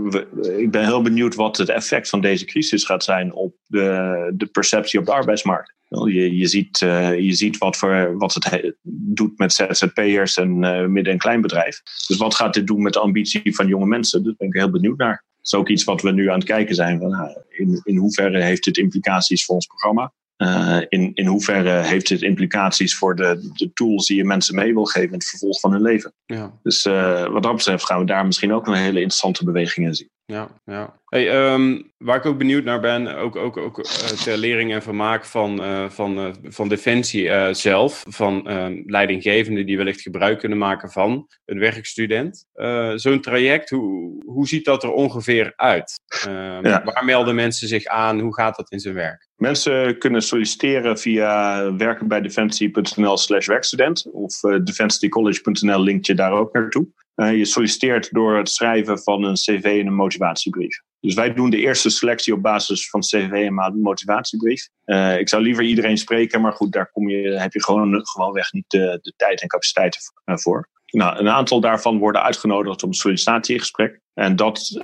ik ben heel benieuwd wat het effect van deze crisis gaat zijn op de, de perceptie op de arbeidsmarkt. Je, je, ziet, uh, je ziet wat, voor, wat het doet met ZZP'ers en uh, midden- en kleinbedrijf. Dus wat gaat dit doen met de ambitie van jonge mensen? Daar ben ik heel benieuwd naar. Dat is ook iets wat we nu aan het kijken zijn. Van, nou, in, in hoeverre heeft dit implicaties voor ons programma? Uh, in, in hoeverre heeft dit implicaties voor de, de tools die je mensen mee wil geven in het vervolg van hun leven? Ja. Dus uh, wat dat betreft gaan we daar misschien ook een hele interessante beweging in zien. Ja, ja. Hey, um, waar ik ook benieuwd naar ben, ook, ook, ook uh, ter lering en vermaak van, uh, van, uh, van Defensie zelf, van ehm, leidinggevenden die wellicht gebruik kunnen maken van een werkstudent. Zo'n traject, hoe, hoe ziet dat er ongeveer uit? Ehm, ja. Waar melden mensen zich aan? Hoe gaat dat in zijn werk? Mensen kunnen solliciteren via werkenbijdefensie.nl slash werkstudent of defensiecollege.nl linkt je daar ook naartoe. Uh, je solliciteert door het schrijven van een cv en een motivatiebrief. Dus wij doen de eerste selectie op basis van cv en motivatiebrief. Uh, ik zou liever iedereen spreken, maar goed, daar kom je, heb je gewoon, gewoonweg niet de, de tijd en capaciteit eh, voor. Nou, een aantal daarvan worden uitgenodigd een sollicitatiegesprek. En, dat,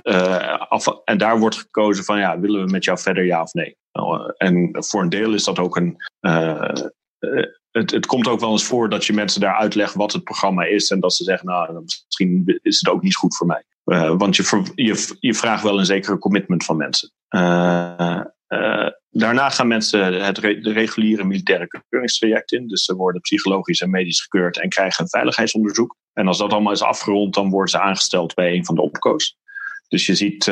af, en daar wordt gekozen van, ja, willen we met jou verder, ja of nee? Nou, en voor een deel is dat ook een, het, het komt ook wel eens voor dat je mensen daar uitlegt wat het programma is. En dat ze zeggen, nou, misschien is het ook niet goed voor mij. Uh, want je, je, je vraagt wel een zekere commitment van mensen. Uh, uh, daarna gaan mensen het de reguliere militaire keuringstraject in. Dus ze worden psychologisch en medisch gekeurd en krijgen een veiligheidsonderzoek. En als dat allemaal is afgerond, dan worden ze aangesteld bij een van de opkoos. Dus je ziet,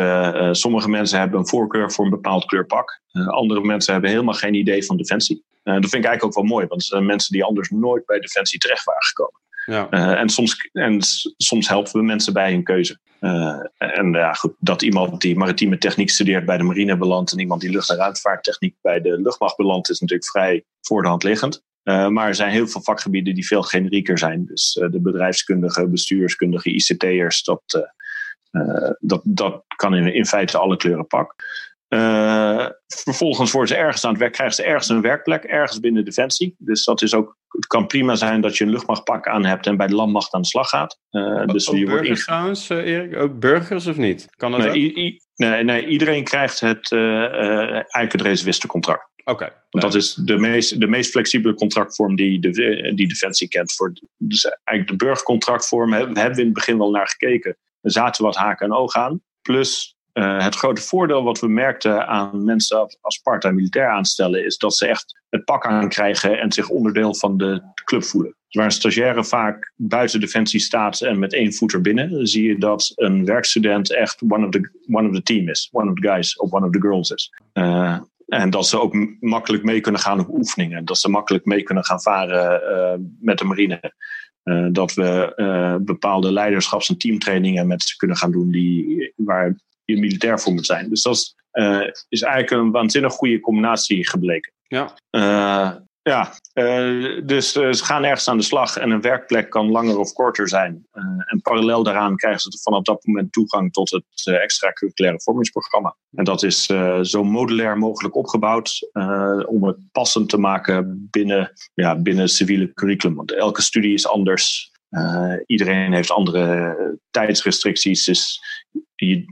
sommige mensen hebben een voorkeur voor een bepaald kleurpak. Andere mensen hebben helemaal geen idee van defensie. Dat vind ik eigenlijk ook wel mooi, want het zijn mensen die anders nooit bij defensie terecht waren gekomen. Ja. en, soms, en soms helpen we mensen bij hun keuze. en ja, goed, dat iemand die maritieme techniek studeert bij de marine belandt en iemand die lucht- en ruimtevaarttechniek bij de luchtmacht belandt, is natuurlijk vrij voor de hand liggend. Uh, maar er zijn heel veel vakgebieden die veel generieker zijn. Dus de bedrijfskundige, bestuurskundige, ICT'ers, dat, dat, dat kan in, in feite alle kleuren pak. Uh, vervolgens worden ze ergens aan het werk, krijgen ze ergens een werkplek, ergens binnen Defensie. Dus dat is ook, het kan prima zijn dat je een luchtmachtpak aan hebt en bij de landmacht aan de slag gaat. Uh, dus ook je burgers wordt trouwens, Erik? Ook burgers of niet? Kan dat nee, nee, nee, iedereen krijgt het uh, eigenlijk het Oké. Okay. Want dat is de meest, de meest flexibele contractvorm die, de, die Defensie kent. Voor, dus eigenlijk de burgercontractvorm hebben we in het begin wel naar gekeken. Er zaten wat haken en ogen aan. Plus uh, het grote voordeel wat we merkten aan mensen als part-time militair aanstellen, is dat ze echt het pak aankrijgen en zich onderdeel van de club voelen. Dus waar een stagiaire vaak buiten defensie staat en met één voet erbinnen, zie je dat een werkstudent echt one of the, one of the team is, one of the guys of one of the girls is. Uh, en dat ze ook makkelijk mee kunnen gaan op oefeningen. Dat ze makkelijk mee kunnen gaan varen met de marine. dat we bepaalde leiderschaps- en teamtrainingen met ze kunnen gaan doen die, waar je militair voor moet zijn. Dus dat is, is eigenlijk een waanzinnig goede combinatie gebleken. Ja. Ja, uh, dus ze gaan ergens aan de slag en een werkplek kan langer of korter zijn. En parallel daaraan krijgen ze vanaf dat moment toegang tot het extracurriculaire vormingsprogramma. En dat is zo modulair mogelijk opgebouwd om het passend te maken binnen, ja, binnen het civiele curriculum. Want elke studie is anders. iedereen heeft andere tijdsrestricties. Dus je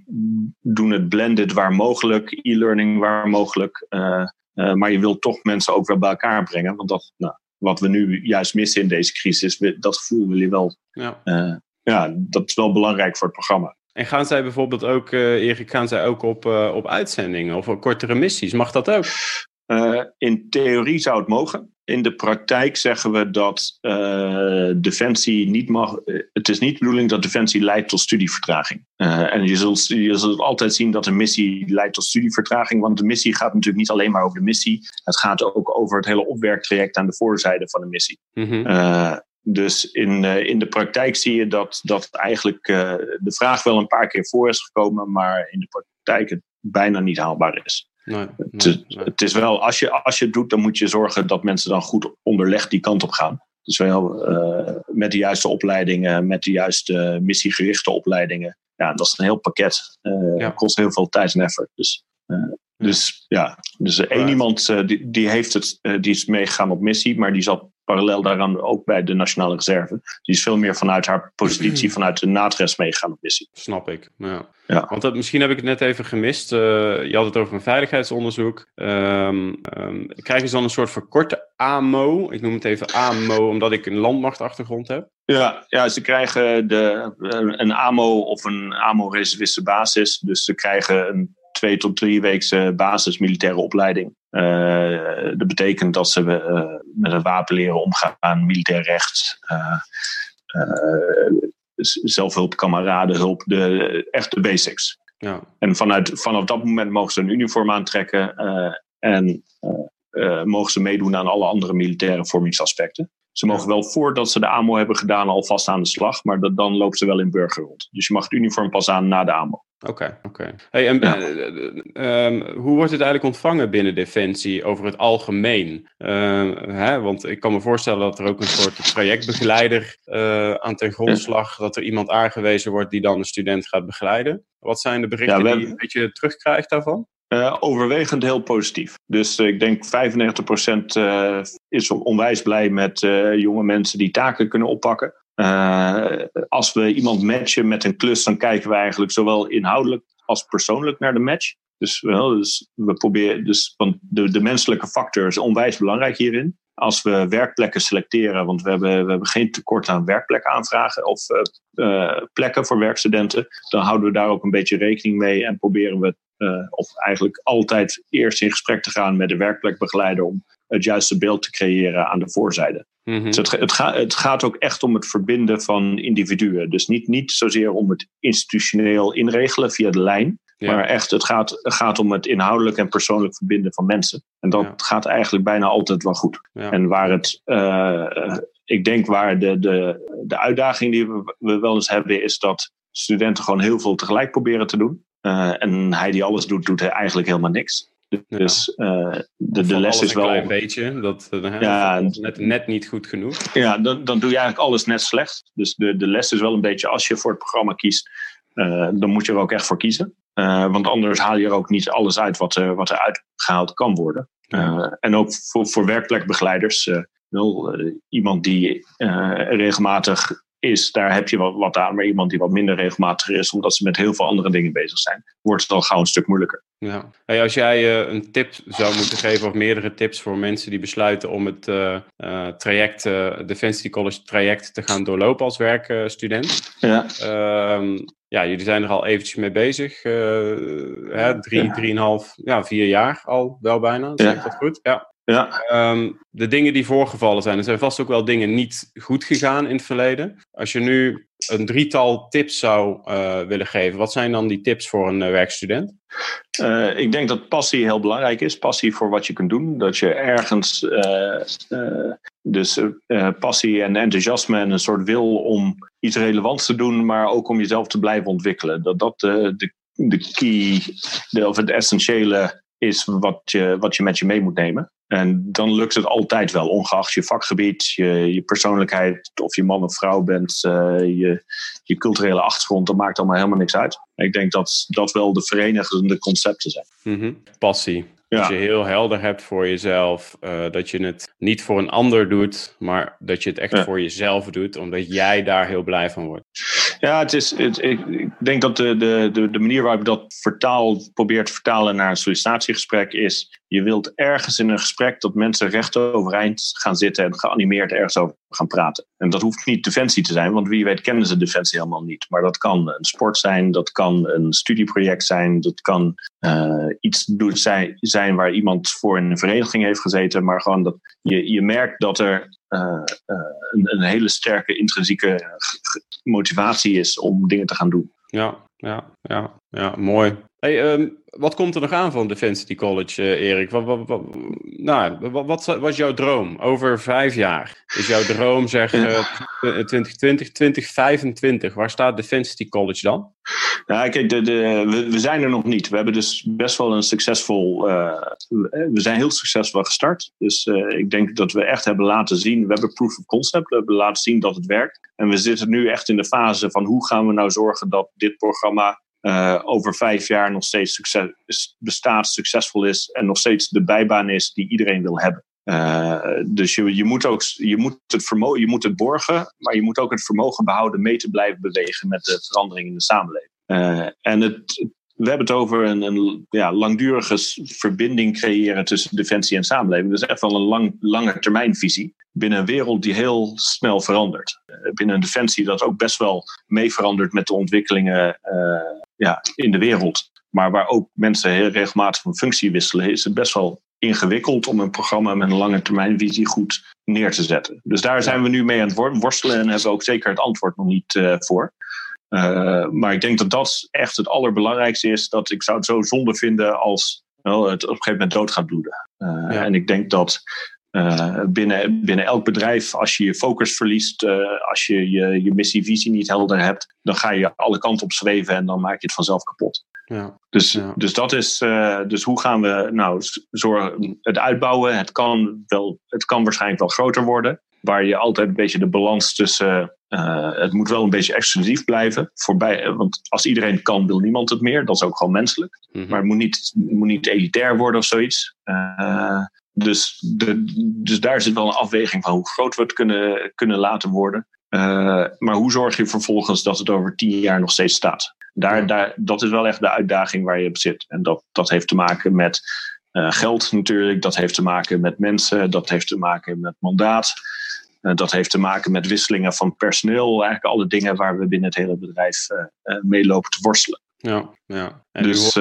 doen het blended waar mogelijk, e-learning waar mogelijk. Uh, maar je wilt toch mensen ook weer bij elkaar brengen. Want dat, nou, wat we nu juist missen in deze crisis, dat gevoel wil je wel. Ja. Uh, ja, dat is wel belangrijk voor het programma. En gaan zij bijvoorbeeld ook, Erik, gaan zij ook op, op uitzendingen of op kortere missies? Mag dat ook? In theorie zou het mogen in de praktijk zeggen we dat uh, Defensie niet mag. Eh, het is niet de bedoeling dat Defensie leidt tot studievertraging. En je zult, je zult altijd zien dat een missie leidt tot studievertraging. Want de missie gaat natuurlijk niet alleen maar over de missie. Het gaat ook over het hele opwerktraject aan de voorzijde van de missie. Mm dus in, in de praktijk zie je dat, dat eigenlijk de vraag wel een paar keer voor is gekomen, maar in de praktijk het bijna niet haalbaar is. Nee, het, is wel, als je, als je het doet, dan moet je zorgen dat mensen dan goed onderlegd die kant op gaan. Dus wel uh, met de juiste opleidingen, met de juiste missiegerichte opleidingen. Ja, dat is een heel pakket. Uh, ja. kost heel veel tijd en effort. Dus, uh. Dus ja, dus één iemand die, die, heeft het, die is meegegaan op missie, maar die zat parallel daaraan ook bij de Nationale Reserve. Die is veel meer vanuit haar positie, vanuit de NATRES meegaan op missie. Snap ik. Ja. ja. Want dat, misschien heb ik het net even gemist. Uh, je had het over een veiligheidsonderzoek. Um, um, krijgen ze dan een soort verkorte AMO? Ik noem het even AMO, omdat ik een landmachtachtergrond heb. Ja, ja ze krijgen de, een AMO of een AMO-reserviste basis. Dus ze krijgen een twee tot drie weekse basis militaire opleiding. Uh, dat betekent dat ze uh, met het wapen leren omgaan, militair recht, uh, zelfhulp, kameradenhulp, de, echt de basics. Ja. En vanuit, vanaf dat moment mogen ze een uniform aantrekken en mogen ze meedoen aan alle andere militaire vormingsaspecten. Ze mogen wel voordat ze de AMO hebben gedaan alvast aan de slag, maar dat, dan lopen ze wel in burger rond. Dus je mag het uniform pas aan na de AMO. Oké, oké. Hey, en uh, um, hoe wordt het eigenlijk ontvangen binnen Defensie over het algemeen? Uh, hè, want ik kan me voorstellen dat er ook een soort trajectbegeleider uh, aan ten grondslag, dat er iemand aangewezen wordt die dan een student gaat begeleiden. Wat zijn de berichten ja, die je een beetje terugkrijgt daarvan? Uh, overwegend heel positief. Dus uh, ik denk 95% uh, is onwijs blij met jonge mensen die taken kunnen oppakken. Als we iemand matchen met een klus, dan kijken we eigenlijk zowel inhoudelijk als persoonlijk naar de match. Dus, dus we proberen, dus, want de, de menselijke factor is onwijs belangrijk hierin. Als we werkplekken selecteren, want we hebben, we hebben geen tekort aan werkplekaanvragen of plekken voor werkstudenten, dan houden we daar ook een beetje rekening mee en proberen we of eigenlijk altijd eerst in gesprek te gaan met de werkplekbegeleider om het juiste beeld te creëren aan de voorzijde. Mm dus het, het, gaat, het, gaat ook echt om het verbinden van individuen. Dus niet, niet zozeer om het institutioneel inregelen via de lijn. Maar echt, het gaat, gaat om het inhoudelijk en persoonlijk verbinden van mensen. En dat gaat eigenlijk bijna altijd wel goed. Ja. En waar het, uh, ik denk waar de, de, de uitdaging die we, we wel eens hebben, is dat studenten gewoon heel veel tegelijk proberen te doen. Uh, en hij die alles doet, doet hij eigenlijk helemaal niks. Dus uh, de, de les is wel. Een klein beetje, dat uh, ja, net, net niet goed genoeg. Ja, dan, dan doe je eigenlijk alles net slecht. Dus de, de les is wel een beetje, als je voor het programma kiest, uh, dan moet je er ook echt voor kiezen. want anders haal je er ook niet alles uit wat, er, wat er uitgehaald kan worden. Ja. en ook voor, voor werkplekbegeleiders. wel, iemand die regelmatig is, daar heb je wat, wat aan. Maar iemand die wat minder regelmatig is, omdat ze met heel veel andere dingen bezig zijn, wordt het al gauw een stuk moeilijker. Ja. Hey, als jij uh, een tip zou moeten geven, of meerdere tips voor mensen die besluiten om het uh, uh, traject, Defensie College traject te gaan doorlopen als werkstudent. ja. Ehm, ja, jullie zijn er al eventjes mee bezig. hè, drie, ja. drieënhalf, ja, vier jaar al wel bijna. Zeg ik dat goed? Ja. Ja. Ehm, de dingen die voorgevallen zijn, er zijn vast ook wel dingen niet goed gegaan in het verleden. Als je nu een drietal tips zou uh, willen geven, wat zijn dan die tips voor een uh, werkstudent? Uh, ik denk dat passie heel belangrijk is. Passie voor wat je kunt doen. Dat je ergens dus passie en enthousiasme en een soort wil om iets relevants te doen, maar ook om jezelf te blijven ontwikkelen. Dat dat de, de key, de, of het essentiële is wat je, wat je met je mee moet nemen. En dan lukt het altijd wel, ongeacht je vakgebied, je, je persoonlijkheid, of je man of vrouw bent, uh, je, je culturele achtergrond, dat maakt allemaal helemaal niks uit. Ik denk dat dat wel de verenigende concepten zijn. -hmm. Passie. Ja. Dat je heel helder hebt voor jezelf. Uh, dat je het niet voor een ander doet, maar dat je het echt ja. voor jezelf doet, omdat jij daar heel blij van wordt. Ja, het is, het, ik, ik, denk dat de, de, de, de manier waarop ik dat vertaal, probeer te vertalen naar een sollicitatiegesprek is, je wilt ergens in een gesprek dat mensen recht overeind gaan zitten en geanimeerd ergens over gaan praten. En dat hoeft niet defensie te zijn, want wie weet kennen ze defensie helemaal niet. Maar dat kan een sport zijn, dat kan een studieproject zijn, dat kan uh, iets zijn, waar iemand voor in een vereniging heeft gezeten, maar gewoon dat je, je merkt dat er uh, uh, een, hele sterke intrinsieke motivatie is om dingen te gaan doen. Ja, ja, ja, ja mooi. Hey, um, wat komt er nog aan van Defensity College, uh, Erik? Wat, wat, wat, nou, wat, was jouw droom over vijf jaar? Is jouw droom zeg uh, 2020, 2025? Waar staat Defensity College dan? Ja, kijk, de, de, we, we, zijn er nog niet. We hebben dus best wel een succesvol. Uh, we zijn heel succesvol gestart. Dus uh, ik denk dat we echt hebben laten zien. We hebben proof of concept. We hebben laten zien dat het werkt. En we zitten nu echt in de fase van hoe gaan we nou zorgen dat dit programma uh, over vijf jaar nog steeds succes, bestaat, succesvol is en nog steeds de bijbaan is die iedereen wil hebben. Uh, dus je, je, moet ook, je, moet het vermogen, je moet het borgen, maar je moet ook het vermogen behouden mee te blijven bewegen met de verandering in de samenleving. Uh, en het, we hebben het over een, een ja, langdurige verbinding creëren tussen defensie en samenleving. Dat is echt wel een lang, lange termijnvisie binnen een wereld die heel snel verandert. binnen een defensie dat ook best wel mee verandert met de ontwikkelingen ja, in de wereld. Maar waar ook mensen heel regelmatig van functie wisselen, is het best wel ingewikkeld om een programma met een lange termijnvisie goed neer te zetten. Dus daar zijn we nu mee aan het worstelen en hebben we ook zeker het antwoord nog niet uh, voor. Uh, maar ik denk dat dat echt het allerbelangrijkste is. Dat ik zou het zo zonde vinden als het op een gegeven moment dood gaat bloeden. Uh, ja. En ik denk dat uh, binnen, binnen elk bedrijf, als je je focus verliest, uh, als je je, je missie-visie niet helder hebt, dan ga je alle kanten op zweven en dan maak je het vanzelf kapot. Ja. Dus, ja. dus dat is, uh, dus hoe gaan we nou zorgen, het uitbouwen? Het kan, wel, het kan waarschijnlijk wel groter worden, waar je altijd een beetje de balans tussen, het moet wel een beetje exclusief blijven. Voorbij, want als iedereen kan, wil niemand het meer. Dat is ook gewoon menselijk. Mm -hmm. Maar het moet niet, het moet niet elitair worden of zoiets. Dus, de, dus daar zit wel een afweging van hoe groot we het kunnen, kunnen laten worden. Uh, maar hoe zorg je vervolgens dat het over tien jaar nog steeds staat? Daar, ja. daar, dat is wel echt de uitdaging waar je op zit. En dat, dat heeft te maken met uh, geld natuurlijk, dat heeft te maken met mensen, dat heeft te maken met mandaat. Uh, dat heeft te maken met wisselingen van personeel. Eigenlijk alle dingen waar we binnen het hele bedrijf mee lopen te worstelen. Ja, ja. En dus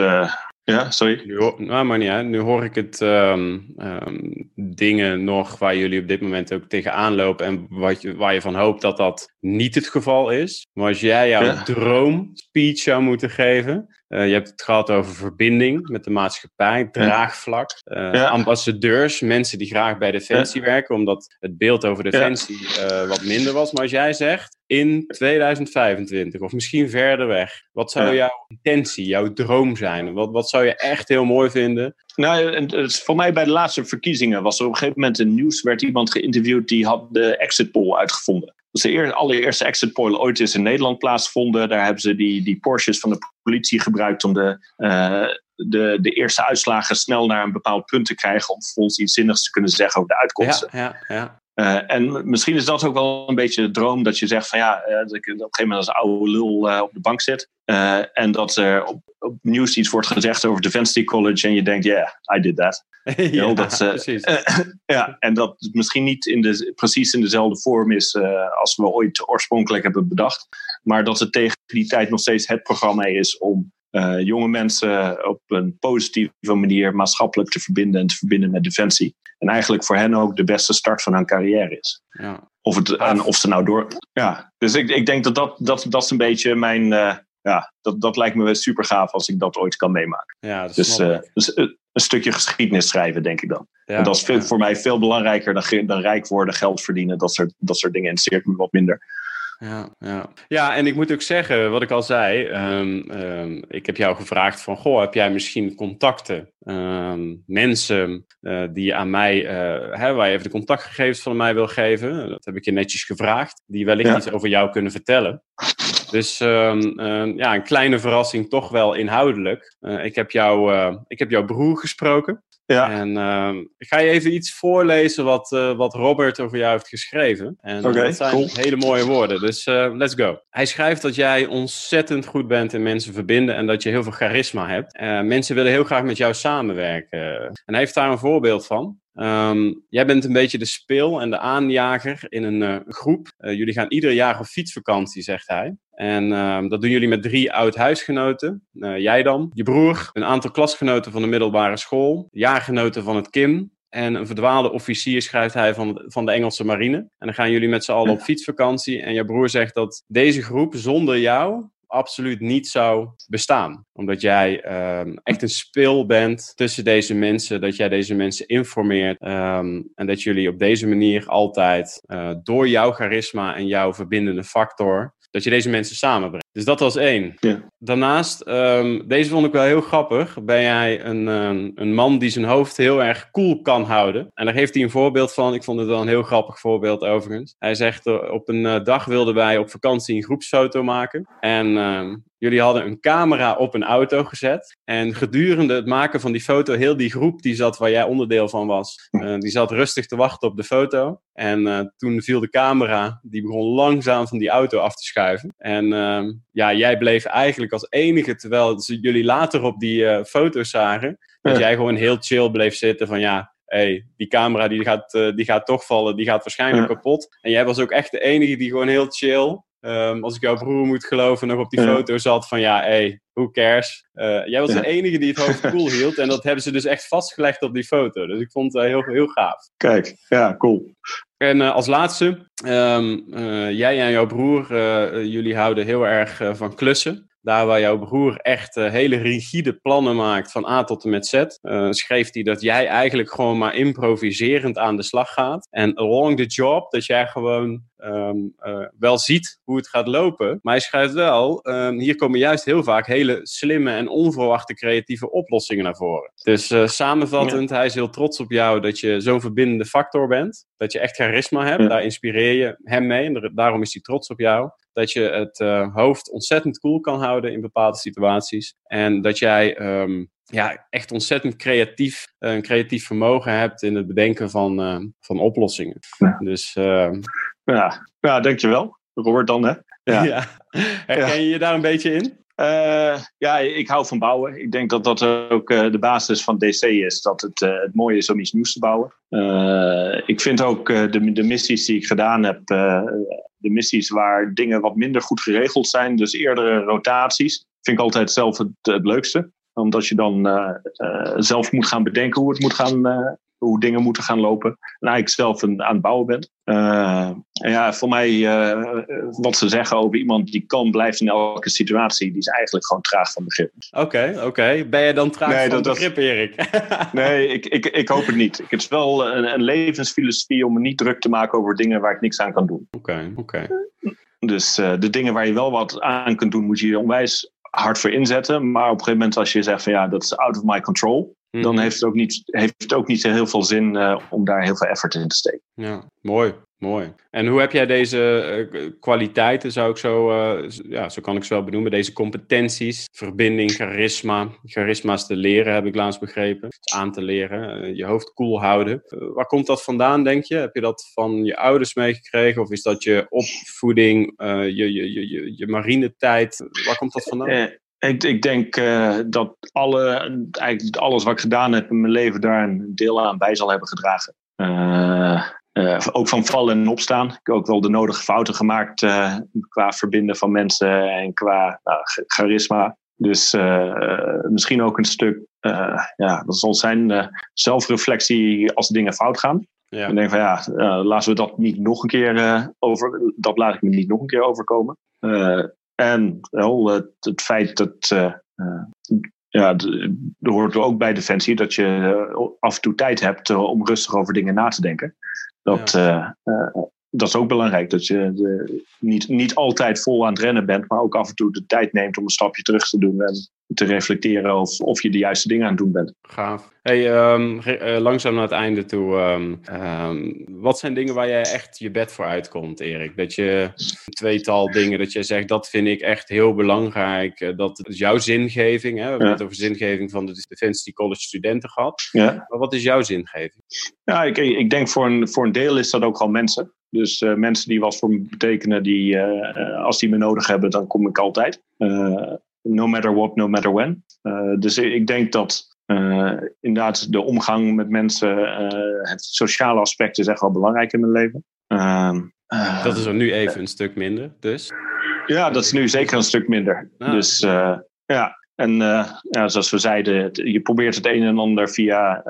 ja, sorry. Nu, nou, maar niet, hè. nu hoor ik het um, um, dingen nog waar jullie op dit moment ook tegenaan lopen en wat je, waar je van hoopt dat dat niet het geval is. Maar als jij jouw ja. droomspeech zou moeten geven, uh, je hebt het gehad over verbinding met de maatschappij, draagvlak, uh, ja. ambassadeurs, mensen die graag bij Defensie ja. werken, omdat het beeld over Defensie uh, wat minder was. Maar als jij zegt, in 2025 of misschien verder weg, wat zou jouw intentie, jouw droom zijn? Wat, wat zou je echt heel mooi vinden? Nou, het voor mij bij de laatste verkiezingen was er op een gegeven moment in nieuws werd iemand geïnterviewd die had de exit poll uitgevonden. Dat is de eer, allereerste exit poll ooit is in Nederland plaatsgevonden. Daar hebben ze die, die Porsches van de politie gebruikt om de, uh, de, de eerste uitslagen snel naar een bepaald punt te krijgen. Om vervolgens iets zinnigs te kunnen zeggen over de uitkomsten. Ja, ja, ja. Uh, en misschien is dat ook wel een beetje de droom dat je zegt van ja, uh, dat ik op een gegeven moment als oude lul uh, op de bank zit. en dat er op, op nieuws iets wordt gezegd over Defensie College en je denkt, yeah, I did that. ja, dat, ja, en dat het misschien niet in de, precies in dezelfde vorm is als we ooit oorspronkelijk hebben bedacht. Maar dat het tegen die tijd nog steeds het programma is om jonge mensen op een positieve manier maatschappelijk te verbinden en te verbinden met Defensie. En eigenlijk voor hen ook de beste start van hun carrière is. Ja. Of, het, aan, of ze nou door. Ja, dus ik, ik denk dat dat, dat, dat is een beetje mijn. ja, dat, dat lijkt me super gaaf als ik dat ooit kan meemaken. Ja, dus, dus een stukje geschiedenis schrijven, denk ik dan. en dat is veel, voor mij veel belangrijker dan, dan rijk worden, geld verdienen. Dat soort, dat soort dingen interesseert me wat minder. Ja, ja. ja, en ik moet ook zeggen, wat ik al zei, ehm, ehm, ik heb jou gevraagd van, goh, heb jij misschien contacten, ehm, mensen uh, die aan mij, uh, hè, waar je even de contactgegevens van mij wil geven, dat heb ik je netjes gevraagd, die wellicht iets over jou kunnen vertellen. Dus ja, een kleine verrassing, toch wel inhoudelijk. Uh, ik, heb jou, ik heb jouw broer gesproken. Ja. En uh, ik ga je even iets voorlezen wat, uh, wat Robert over jou heeft geschreven. En okay, dat zijn hele mooie woorden, dus uh, let's go. Hij schrijft dat jij ontzettend goed bent in mensen verbinden en dat je heel veel charisma hebt. Uh, mensen willen heel graag met jou samenwerken. En hij heeft daar een voorbeeld van. Um, jij bent een beetje de speel en de aanjager in een groep. Jullie gaan ieder jaar op fietsvakantie, zegt hij. En uh, dat doen jullie met drie oud-huisgenoten. Uh, jij dan, je broer, een aantal klasgenoten van de middelbare school, jaargenoten van het KIM. En een verdwaalde officier schrijft hij van, van de Engelse marine. En dan gaan jullie met z'n allen op fietsvakantie. En je broer zegt dat deze groep zonder jou absoluut niet zou bestaan. Omdat jij um, echt een speel bent tussen deze mensen, dat jij deze mensen informeert um, en dat jullie op deze manier altijd uh, door jouw charisma en jouw verbindende factor dat je deze mensen samenbrengt. Dus dat was één. Ja. Daarnaast, um, deze vond ik wel heel grappig. Ben jij een, um, een man die zijn hoofd heel erg cool kan houden? En daar heeft hij een voorbeeld van. Ik vond het wel een heel grappig voorbeeld overigens. Hij zegt, uh, op een uh, dag wilden wij op vakantie een groepsfoto maken. En um, Jullie hadden een camera op een auto gezet. En gedurende het maken van die foto, heel die groep die zat waar jij onderdeel van was, uh, die zat rustig te wachten op de foto. En uh, toen viel de camera, die begon langzaam van die auto af te schuiven. En ja, jij bleef eigenlijk als enige, terwijl jullie later op die eh, foto's zagen, dat jij gewoon heel chill bleef zitten van ja, hey, die camera die gaat, die gaat toch vallen, die gaat waarschijnlijk kapot. En jij was ook echt de enige die gewoon heel chill Um, als ik jouw broer moet geloven, nog op die foto zat van ja, hey, who cares? Uh, jij was de enige die het hoofd cool hield. En dat hebben ze dus echt vastgelegd op die foto. Dus ik vond het uh, heel, heel gaaf. Kijk, ja, cool. En uh, als laatste, um, jij en jouw broer, jullie houden heel erg van klussen. Daar waar jouw broer echt uh, hele rigide plannen maakt van A tot en met Z, uh, schreef hij dat jij eigenlijk gewoon maar improviserend aan de slag gaat. En along the job, dat jij gewoon um, uh, wel ziet hoe het gaat lopen. Maar hij schrijft wel, um, hier komen juist heel vaak hele slimme en onverwachte creatieve oplossingen naar voren. Dus samenvattend, ja. hij is heel trots op jou dat je zo'n verbindende factor bent. Dat je echt charisma hebt, ja. daar inspireer je hem mee. En daarom is hij trots op jou dat je het uh, hoofd ontzettend cool kan houden in bepaalde situaties. En dat jij um, ja, echt ontzettend creatief, uh, een creatief vermogen hebt in het bedenken van, uh, van oplossingen. Ja. Dus, ja. ja, dankjewel. Robert dan, hè? Ja. ja. Herken je je daar een beetje in? Uh, ja, ik hou van bouwen. Ik denk dat dat ook uh, de basis van DC is. Dat het, uh, het mooie is om iets nieuws te bouwen. ik vind ook de, de missies die ik gedaan heb, de missies waar dingen wat minder goed geregeld zijn, dus eerdere rotaties, vind ik altijd zelf het, het leukste. Omdat je dan zelf moet gaan bedenken hoe het moet gaan, hoe dingen moeten gaan lopen. En eigenlijk zelf een, aan het bouwen bent. Uh, ja, voor mij, uh, wat ze zeggen over iemand die kan blijft in elke situatie, die is eigenlijk gewoon traag van begrip. Oké, okay, oké. Okay. Ben je dan traag nee, van dat, begrip, Erik? nee, ik, ik, ik hoop het niet. Het is wel een, een, levensfilosofie om me niet druk te maken over dingen waar ik niks aan kan doen. Oké, okay, oké. Dus uh, de dingen waar je wel wat aan kunt doen, moet je je onwijs hard voor inzetten. Maar op een gegeven moment als je zegt van ja, dat is out of my control. Mm. Dan heeft het ook niet, heeft het ook niet heel veel zin uh, om daar heel veel effort in te steken. Ja, mooi. Mooi. En hoe heb jij deze uh, kwaliteiten, zou ik zo, uh, ja, zo kan ik ze wel benoemen, deze competenties, verbinding, charisma. Charisma is te leren, heb ik laatst begrepen. Aan te leren, uh, je hoofd koel cool houden. waar komt dat vandaan, denk je? Heb je dat van je ouders meegekregen? Of is dat je opvoeding, je, je, je, je, je marinetijd? Waar komt dat vandaan? Ik, ik, denk uh, dat alle, eigenlijk alles wat ik gedaan heb in mijn leven daar een deel aan bij zal hebben gedragen. Uh, uh, ook van vallen en opstaan. Ik heb ook wel de nodige fouten gemaakt qua verbinden van mensen en qua nou, charisma. Dus misschien ook een stuk, ja, dat zal zijn zelfreflectie als dingen fout gaan. Ja. En denk van ja, laten we dat niet nog een keer over, dat laat ik me niet nog een keer overkomen. En wel het, het, feit dat ja, er hoort ook bij Defensie dat je af en toe tijd hebt om rustig over dingen na te denken. Dat, dat is ook belangrijk. Dat je de, niet, niet altijd vol aan het rennen bent, maar ook af en toe de tijd neemt om een stapje terug te doen en te reflecteren of, of je de juiste dingen aan het doen bent. Gaaf. Hey, um, langzaam naar het einde toe. Ehm, ehm, wat zijn dingen waar jij echt je bed voor uitkomt, Erik? Dat je een tweetal dingen dat je zegt, dat vind ik echt heel belangrijk. Eh, dat is jouw zingeving. Hè? We hebben het over zingeving van de Defensie College studenten gehad. Ja. Maar wat is jouw zingeving? Ja, ik, ik denk voor een, voor een deel is dat ook gewoon mensen. Dus uh, mensen die wat voor me betekenen, die, uh, als die me nodig hebben, dan kom ik altijd. Uh, no matter what, no matter when. dus ik denk dat inderdaad de omgang met mensen, het sociale aspect is echt wel belangrijk in mijn leven. Ehm, dat is er nu even een stuk minder, dus? Ja, dat is nu zeker een stuk minder. Ah. Dus ja, en ja, zoals we zeiden, je probeert het een en ander via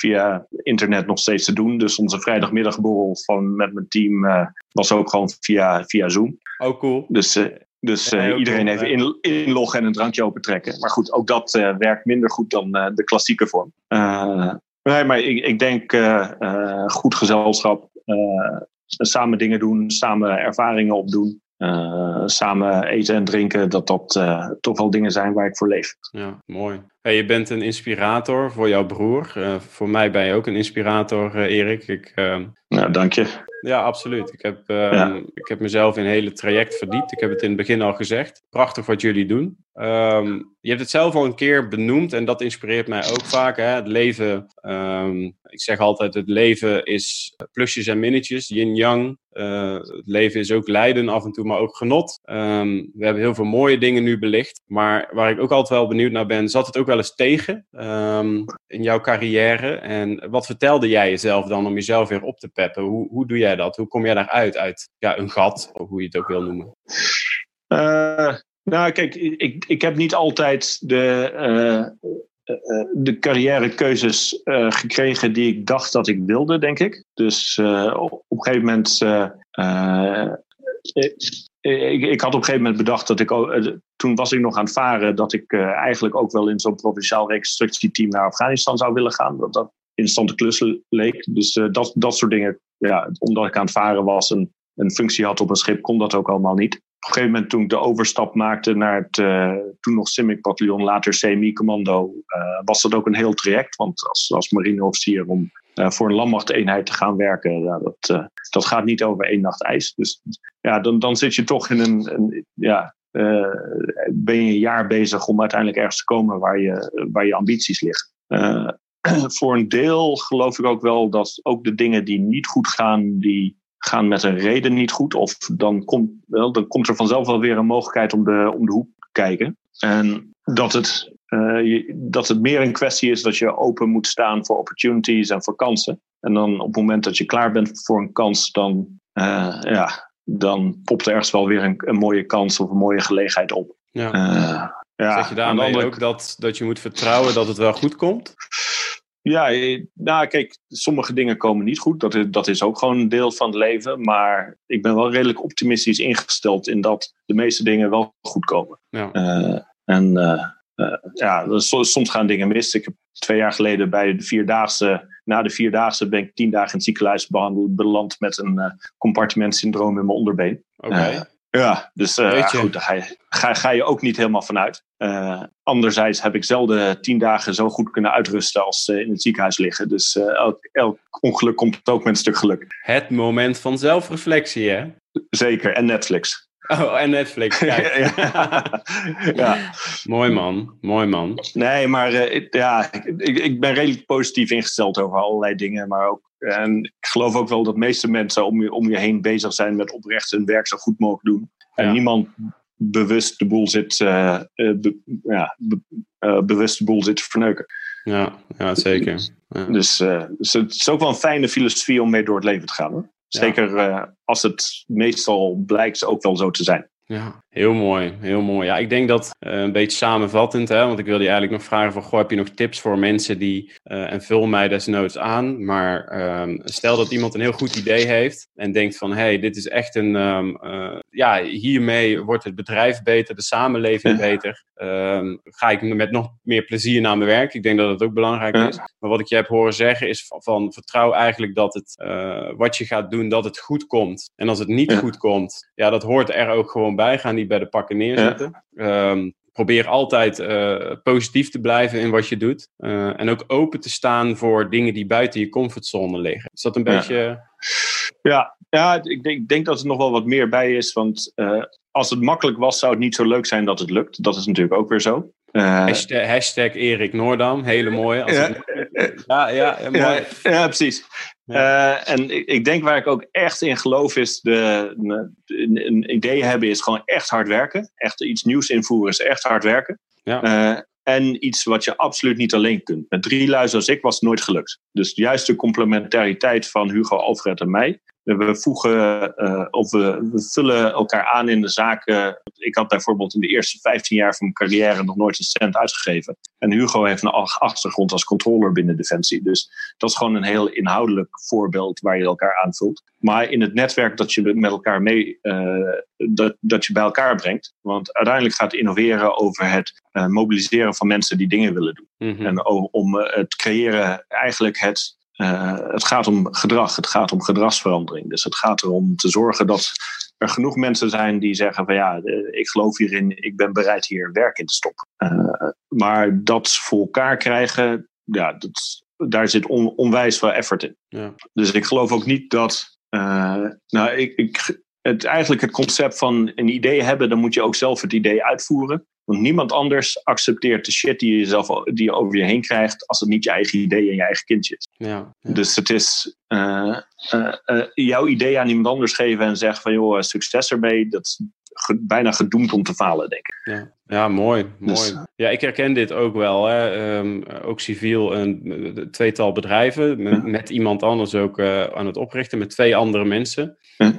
via internet nog steeds te doen. Dus onze vrijdagmiddagborrel van, met mijn team uh, was ook gewoon via, via Zoom. Oh, cool. Dus, uh, dus uh, iedereen even in, inloggen en een drankje opentrekken. Maar goed, ook dat werkt minder goed dan de klassieke vorm. nee, maar ik, ik denk goed gezelschap, samen dingen doen, samen ervaringen opdoen. Uh, samen eten en drinken, dat dat uh, toch wel dingen zijn waar ik voor leef. Ja, mooi. Hey, je bent een inspirator voor jouw broer. Uh, voor mij ben je ook een inspirator, Erik. Ik, nou, dank je. Ja, absoluut. Ik heb, ehm, ik heb mezelf in een hele traject verdiept. Ik heb het in het begin al gezegd. Prachtig wat jullie doen. Um, je hebt het zelf al een keer benoemd en dat inspireert mij ook vaak. Hè? Het leven, um, ik zeg altijd, het leven is plusjes en minnetjes, yin-yang. Uh, het leven is ook lijden af en toe, maar ook genot. Um, we hebben heel veel mooie dingen nu belicht. Maar waar ik ook altijd wel benieuwd naar ben, zat het ook wel eens tegen in jouw carrière? En wat vertelde jij jezelf dan om jezelf weer op te peppen? Hoe, hoe doe jij dat? Hoe kom jij daaruit uit ja, een gat, of hoe je het ook wil noemen? Uh, nou, kijk, ik, ik heb niet altijd de, uh, de carrièrekeuzes gekregen die ik dacht dat ik wilde, denk ik. Dus op, een gegeven moment. Ik, ik, had op een gegeven moment bedacht dat ik. Toen was ik nog aan het varen. Dat ik eigenlijk ook wel in zo'n provinciaal reconstructieteam naar Afghanistan zou willen gaan. Dat dat interessante klus leek. Dus dat, dat soort dingen. Ja, omdat ik aan het varen was en een functie had op een schip, kon dat ook allemaal niet op een gegeven moment toen ik de overstap maakte naar het uh, toen nog CIMIC-bataljon, later CMI-commando, uh, eh, was dat ook een heel traject. Want als, als marineofficier om uh, voor een landmachteenheid te gaan werken, dat, dat gaat niet over één nacht ijs. Dus ja, dan, dan zit je toch in een, een ja, ben je een jaar bezig om uiteindelijk ergens te komen waar je, waar je ambities liggen. voor een deel geloof ik ook wel dat ook de dingen die niet goed gaan, die gaan met een reden niet goed. Of dan komt, wel, dan komt er vanzelf wel weer een mogelijkheid om de, om de hoek te kijken. En dat het, uh, dat het meer een kwestie is dat je open moet staan voor opportunities en voor kansen. En dan op het moment dat je klaar bent voor een kans, dan, uh, ja, dan popt er ergens wel weer een, een, mooie kans of een mooie gelegenheid op. Ja. Uh, ja, zeg je daarmee andere... ook dat, dat je moet vertrouwen dat het wel goed komt? Ja, eh, nou kijk, sommige dingen komen niet goed. Dat is, dat is ook gewoon een deel van het leven. Maar ik ben wel redelijk optimistisch ingesteld in dat de meeste dingen wel goed komen. Ja. Uh, en uh, uh, ja, soms gaan dingen mis. Ik heb twee jaar geleden bij de Vierdaagse, na de Vierdaagse ben ik tien dagen in het ziekenhuis behandeld, beland met een compartimentsyndroom in mijn onderbeen. Oké. Ja, dus goed, daar ga je, ga, ga je ook niet helemaal vanuit. Uh, anderzijds heb ik zelden tien dagen zo goed kunnen uitrusten als uh, in het ziekenhuis liggen. Dus elk, elk ongeluk komt ook met een stuk geluk. Het moment van zelfreflectie, hè? Zeker, en Netflix. Oh, en Netflix. Kijk. ja. Mooi man, mooi man. Nee, maar ja, ik, ik ben redelijk positief ingesteld over allerlei dingen. Maar ook en ik geloof ook wel dat de meeste mensen om je, om je heen bezig zijn met oprecht hun werk zo goed mogelijk doen. En niemand bewust de boel zit, uh, ja, uh, bewust de boel zit te verneuken. Ja, ja zeker. Ja. Dus, dus, het is ook wel een fijne filosofie om mee door het leven te gaan. Hoor. Zeker als het meestal blijkt ook wel zo te zijn. Ja. Heel mooi, heel mooi. Ja, ik denk dat uh, een beetje samenvattend, hè, want ik wilde je eigenlijk nog vragen van, goh, heb je nog tips voor mensen die, uh, en vul mij desnoods aan, maar um, stel dat iemand een heel goed idee heeft en denkt van, hé, hey, dit is echt een, um, uh, ja, hiermee wordt het bedrijf beter, de samenleving ja. beter, um, ga ik met nog meer plezier naar mijn werk. Ik denk dat het ook belangrijk ja. is. Maar wat ik je heb horen zeggen is van, van vertrouw eigenlijk dat het, wat je gaat doen, dat het goed komt. En als het niet goed komt, ja, dat hoort er ook gewoon bij. Ga niet bij de pakken neerzetten. Ja. Um, probeer altijd uh, positief te blijven in wat je doet. Uh, en ook open te staan voor dingen die buiten je comfortzone liggen. Is dat een ja. beetje. Ja, ja ik, denk, ik denk dat er nog wel wat meer bij is. Want uh, als het makkelijk was, zou het niet zo leuk zijn dat het lukt. Dat is natuurlijk ook weer zo. Hashtag, hashtag, Erik Noordam, hele mooie. Als ja, het... ja, ja, mooi. Ja, ja, precies. Uh, en ik, ik, denk waar ik ook echt in geloof is, de, een, een, idee hebben is gewoon echt hard werken. Echt iets nieuws invoeren is echt hard werken. Ja. Uh, en iets wat je absoluut niet alleen kunt. Met drie luizen als ik was het nooit gelukt. Dus juist de complementariteit van Hugo, Alfred en mij. We voegen uh, of we, we, vullen elkaar aan in de zaken. Ik had bijvoorbeeld in de eerste 15 jaar van mijn carrière nog nooit een cent uitgegeven. En Hugo heeft een achtergrond als controller binnen Defensie. Dus dat is gewoon een heel inhoudelijk voorbeeld waar je elkaar aanvult. Maar in het netwerk dat je met elkaar mee, uh, dat, dat je bij elkaar brengt. Want uiteindelijk gaat innoveren over het uh, mobiliseren van mensen die dingen willen doen. Mhm. En om het creëren, eigenlijk het uh, het gaat om gedrag, het gaat om gedragsverandering. Dus het gaat erom te zorgen dat er genoeg mensen zijn die zeggen van ja, ik geloof hierin, ik ben bereid hier werk in te stoppen. Uh, maar dat voor elkaar krijgen, ja, dat, daar zit on, onwijs veel effort in. Ja. Dus ik geloof ook niet dat, uh, nou ik, ik, het, eigenlijk het concept van een idee hebben, dan moet je ook zelf het idee uitvoeren. Want niemand anders accepteert de shit die je, zelf, die je over je heen krijgt als het niet je eigen idee en je eigen kindje is. Ja. Dus het is uh, uh, uh, jouw idee aan iemand anders geven en zeggen van joh, succes ermee, dat ge, bijna gedoemd om te falen, denk ik. Ja, ja mooi. mooi. Dus, ja, ik herken dit ook wel. Hè. Um, ook civiel, een tweetal bedrijven, met, met iemand anders ook aan het oprichten, met twee andere mensen.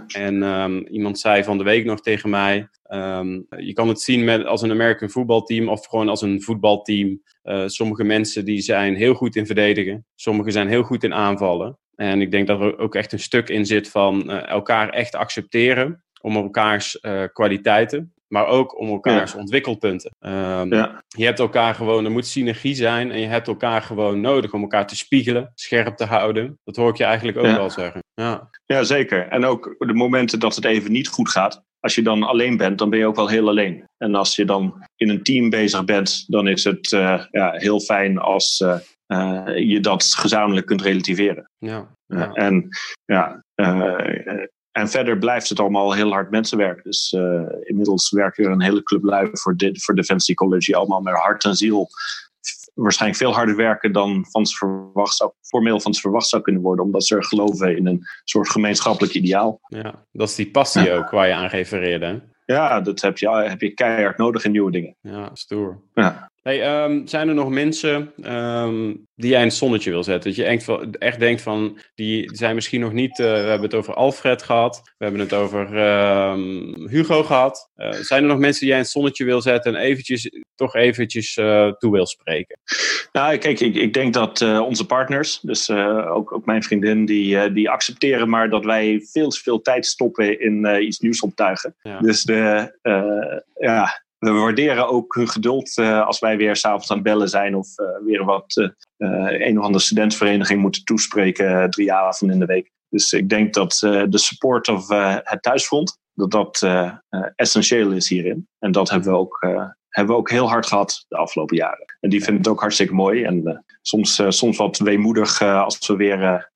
En um, iemand zei van de week nog tegen mij, Um, je kan het zien met, als een American voetbalteam of gewoon als een voetbalteam. Uh, sommige mensen die zijn heel goed in verdedigen. Sommigen zijn heel goed in aanvallen. En ik denk dat er ook echt een stuk in zit van uh, elkaar echt accepteren. Om elkaars uh, kwaliteiten. Maar ook om elkaars ja. ontwikkelpunten. Um, ja. Je hebt elkaar gewoon, er moet synergie zijn. En je hebt elkaar gewoon nodig om elkaar te spiegelen. Scherp te houden. Dat hoor ik je eigenlijk ook ja. wel zeggen. Ja. ja, zeker. En ook de momenten dat het even niet goed gaat als je dan alleen bent, dan ben je ook wel heel alleen. En als je dan in een team bezig bent, dan is het uh, ja, heel fijn als uh, uh, je dat gezamenlijk kunt relativeren. Ja, ja. en, ja, en verder blijft het allemaal heel hard mensenwerk. Dus inmiddels werken er een hele club lui voor, de, voor Defensie College, allemaal met hart en ziel waarschijnlijk veel harder werken dan van ze verwacht zou, formeel van ze verwacht zou kunnen worden, omdat ze er geloven in een soort gemeenschappelijk ideaal. Ja, dat is die passie ja. ook waar je aan refereerde. Hè? Ja, dat heb je, heb je keihard nodig in nieuwe dingen. Ja, stoer. Ja. Hey, um, zijn er nog mensen um, die jij in het zonnetje wil zetten? Dat je echt, echt denkt van, die zijn misschien nog niet... Uh, we hebben het over Alfred gehad. We hebben het over um, Hugo gehad. Uh, zijn er nog mensen die jij in het zonnetje wil zetten... en eventjes, toch eventjes uh, toe wil spreken? Nou, kijk, ik, ik denk dat onze partners... dus ook, ook mijn vriendin, die, die accepteren maar... dat wij veel te veel tijd stoppen in iets nieuws optuigen. Ja. Dus de, ja, we waarderen ook hun geduld uh, als wij weer s'avonds aan het bellen zijn of uh, weer wat uh, een of andere studentvereniging moeten toespreken drie avonden in de week. Dus ik denk dat de support of het thuisfront, dat dat essentieel is hierin. En dat hebben we ook, hebben we ook heel hard gehad de afgelopen jaren. En die vinden het ook hartstikke mooi. En soms, soms wat weemoedig als we weer,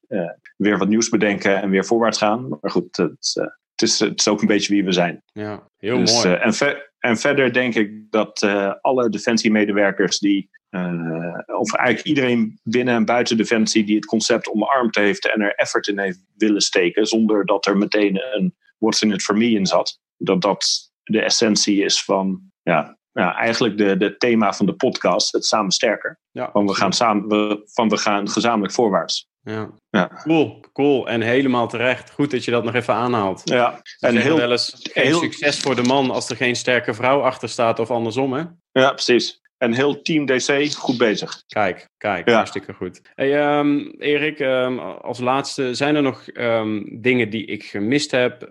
weer wat nieuws bedenken en weer voorwaarts gaan. Maar goed, het, het, is, het is ook een beetje wie we zijn. Ja, heel dus, mooi. en ver, en verder denk ik dat uh, alle defensiemedewerkers die, uh, of eigenlijk iedereen binnen en buiten defensie die het concept omarmd heeft en er effort in heeft willen steken, zonder dat er meteen een what's in it for me in zat, dat dat de essentie is van, ja, ja eigenlijk de, de thema van de podcast, het samen sterker. Ja, van, we gaan samen, we, van we gaan gezamenlijk voorwaarts. Ja. ja. Cool, cool. En helemaal terecht. Goed dat je dat nog even aanhaalt. Ja. En heel, wel eens geen heel... succes voor de man als er geen sterke vrouw achter staat of andersom, hè? Ja, precies. En heel Team DC goed bezig. Kijk, kijk, hartstikke goed. Hey, um, Erik, um, als laatste, zijn er nog um, dingen die ik gemist heb?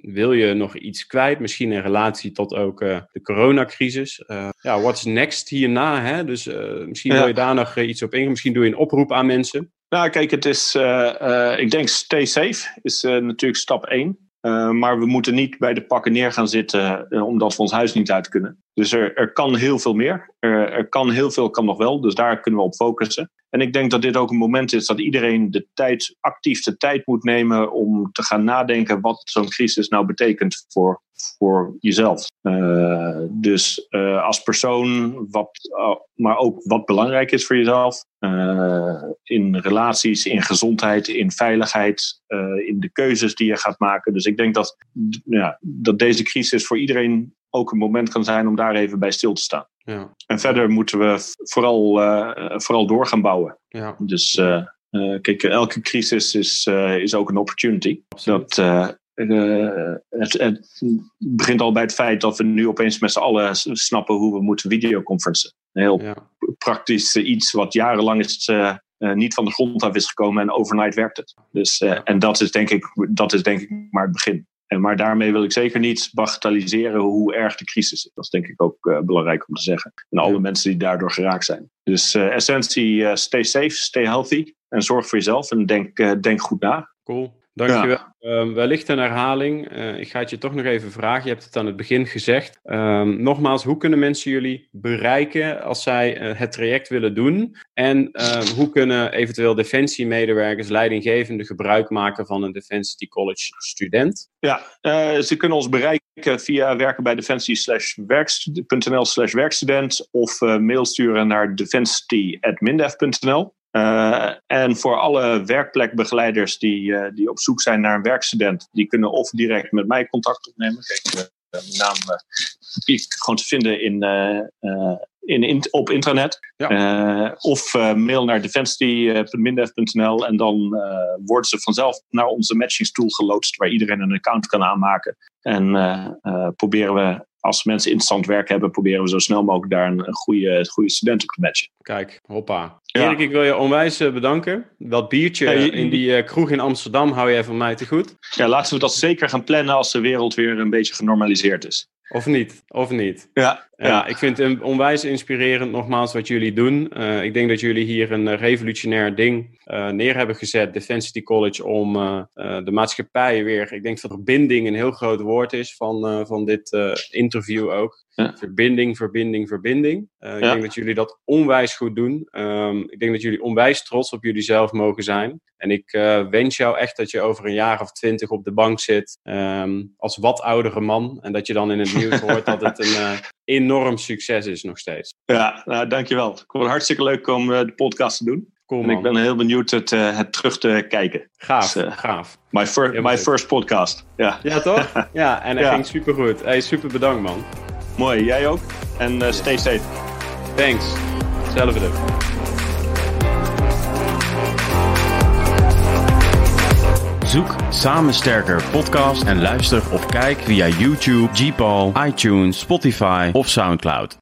wil je nog iets kwijt? Misschien in relatie tot ook uh, de coronacrisis. Uh, ja, what's next hierna? Hè? Dus uh, misschien ja. wil je daar nog iets op ingaan. Misschien doe je een oproep aan mensen. Nou, kijk, het is, ik denk stay safe is natuurlijk stap 1. Uh, maar we moeten niet bij de pakken neer gaan zitten omdat we ons huis niet uit kunnen. Dus er, er kan heel veel meer. Er, er, kan heel veel, kan nog wel. Dus daar kunnen we op focussen. En ik denk dat dit ook een moment is dat iedereen de tijd, actief de tijd moet nemen om te gaan nadenken wat zo'n crisis nou betekent voor, voor jezelf. Uh, dus als persoon, wat, maar ook wat belangrijk is voor jezelf. in relaties, in gezondheid, in veiligheid, in de keuzes die je gaat maken. Dus ik denk dat, ja, dat deze crisis voor iedereen ook een moment kan zijn om daar even bij stil te staan. Ja. En verder moeten we vooral, vooral door gaan bouwen. Ja. Dus uh, kijk, elke crisis is, is ook een opportunity. Dat, het, het, begint al bij het feit dat we nu opeens met z'n allen snappen hoe we moeten videoconferencen. Een heel ja. praktisch iets wat jarenlang is, niet van de grond af is gekomen en overnight werkt het. Dus, en dat is, denk ik, dat is denk ik maar het begin. Maar daarmee wil ik zeker niet bagatelliseren hoe erg de crisis is. Dat is denk ik ook belangrijk om te zeggen. En alle mensen die daardoor geraakt zijn. Dus essentie, stay safe, stay healthy. En zorg voor jezelf en denk, denk goed na. Cool. Dankjewel. Ja. Um, wellicht een herhaling. Uh, ik ga het je toch nog even vragen. Je hebt het aan het begin gezegd. Um, nogmaals, hoe kunnen mensen jullie bereiken als zij uh, het traject willen doen? En uh, hoe kunnen eventueel defensiemedewerkers, leidinggevenden gebruik maken van een Defensie College student? Ja, eh, ze kunnen ons bereiken via werken bij defensie.nl slash werkstudent of mail sturen naar defensie.mindef.nl. Uh, en voor alle werkplekbegeleiders die, uh, die op zoek zijn naar een werkstudent, die kunnen of direct met mij contact opnemen. Kijk, uh, mijn naam is gewoon te vinden in, in, in, op intranet. Ja. of mail naar defensie.mindef.nl en dan worden ze vanzelf naar onze matchingstool geloodst, waar iedereen een account kan aanmaken. En proberen we als mensen interessant werk hebben, proberen we zo snel mogelijk daar een, goede, goede student op te matchen. Kijk, hoppa. Ja. Erik, ik wil je onwijs bedanken. Dat biertje hey, in die kroeg in Amsterdam hou jij van mij te goed. Ja, laten we dat zeker gaan plannen als de wereld weer een beetje genormaliseerd is. Of niet, of niet. Ja, ja. ik vind het onwijs inspirerend nogmaals wat jullie doen. Uh, ik denk dat jullie hier een revolutionair ding uh, neer hebben gezet, Defensity College, om uh, de maatschappij weer... Ik denk dat verbinding een heel groot woord is van, van dit interview ook. Ja. Verbinding, verbinding, verbinding. Uh, ik denk dat jullie dat onwijs goed doen. Um, ik denk dat jullie onwijs trots op jullie zelf mogen zijn. En ik uh, wens jou echt dat je over een jaar of twintig op de bank zit um, als wat oudere man. En dat je dan in het nieuws hoort dat het een uh, enorm succes is nog steeds. Ja, nou, dankjewel. Ik vond het hartstikke leuk om de podcast te doen. Cool, en ik ben heel benieuwd het, het terug te kijken. Gaaf, dus, gaaf. My, fir my first podcast. Ja, ja toch? Ja, en het ja. ging super goed. Hey, super bedankt man. Mooi, jij ook. En uh, stay safe. Thanks. Hetzelfde. Zoek Samen Sterker podcast en luister of kijk via YouTube, Gpal, iTunes, Spotify of Soundcloud.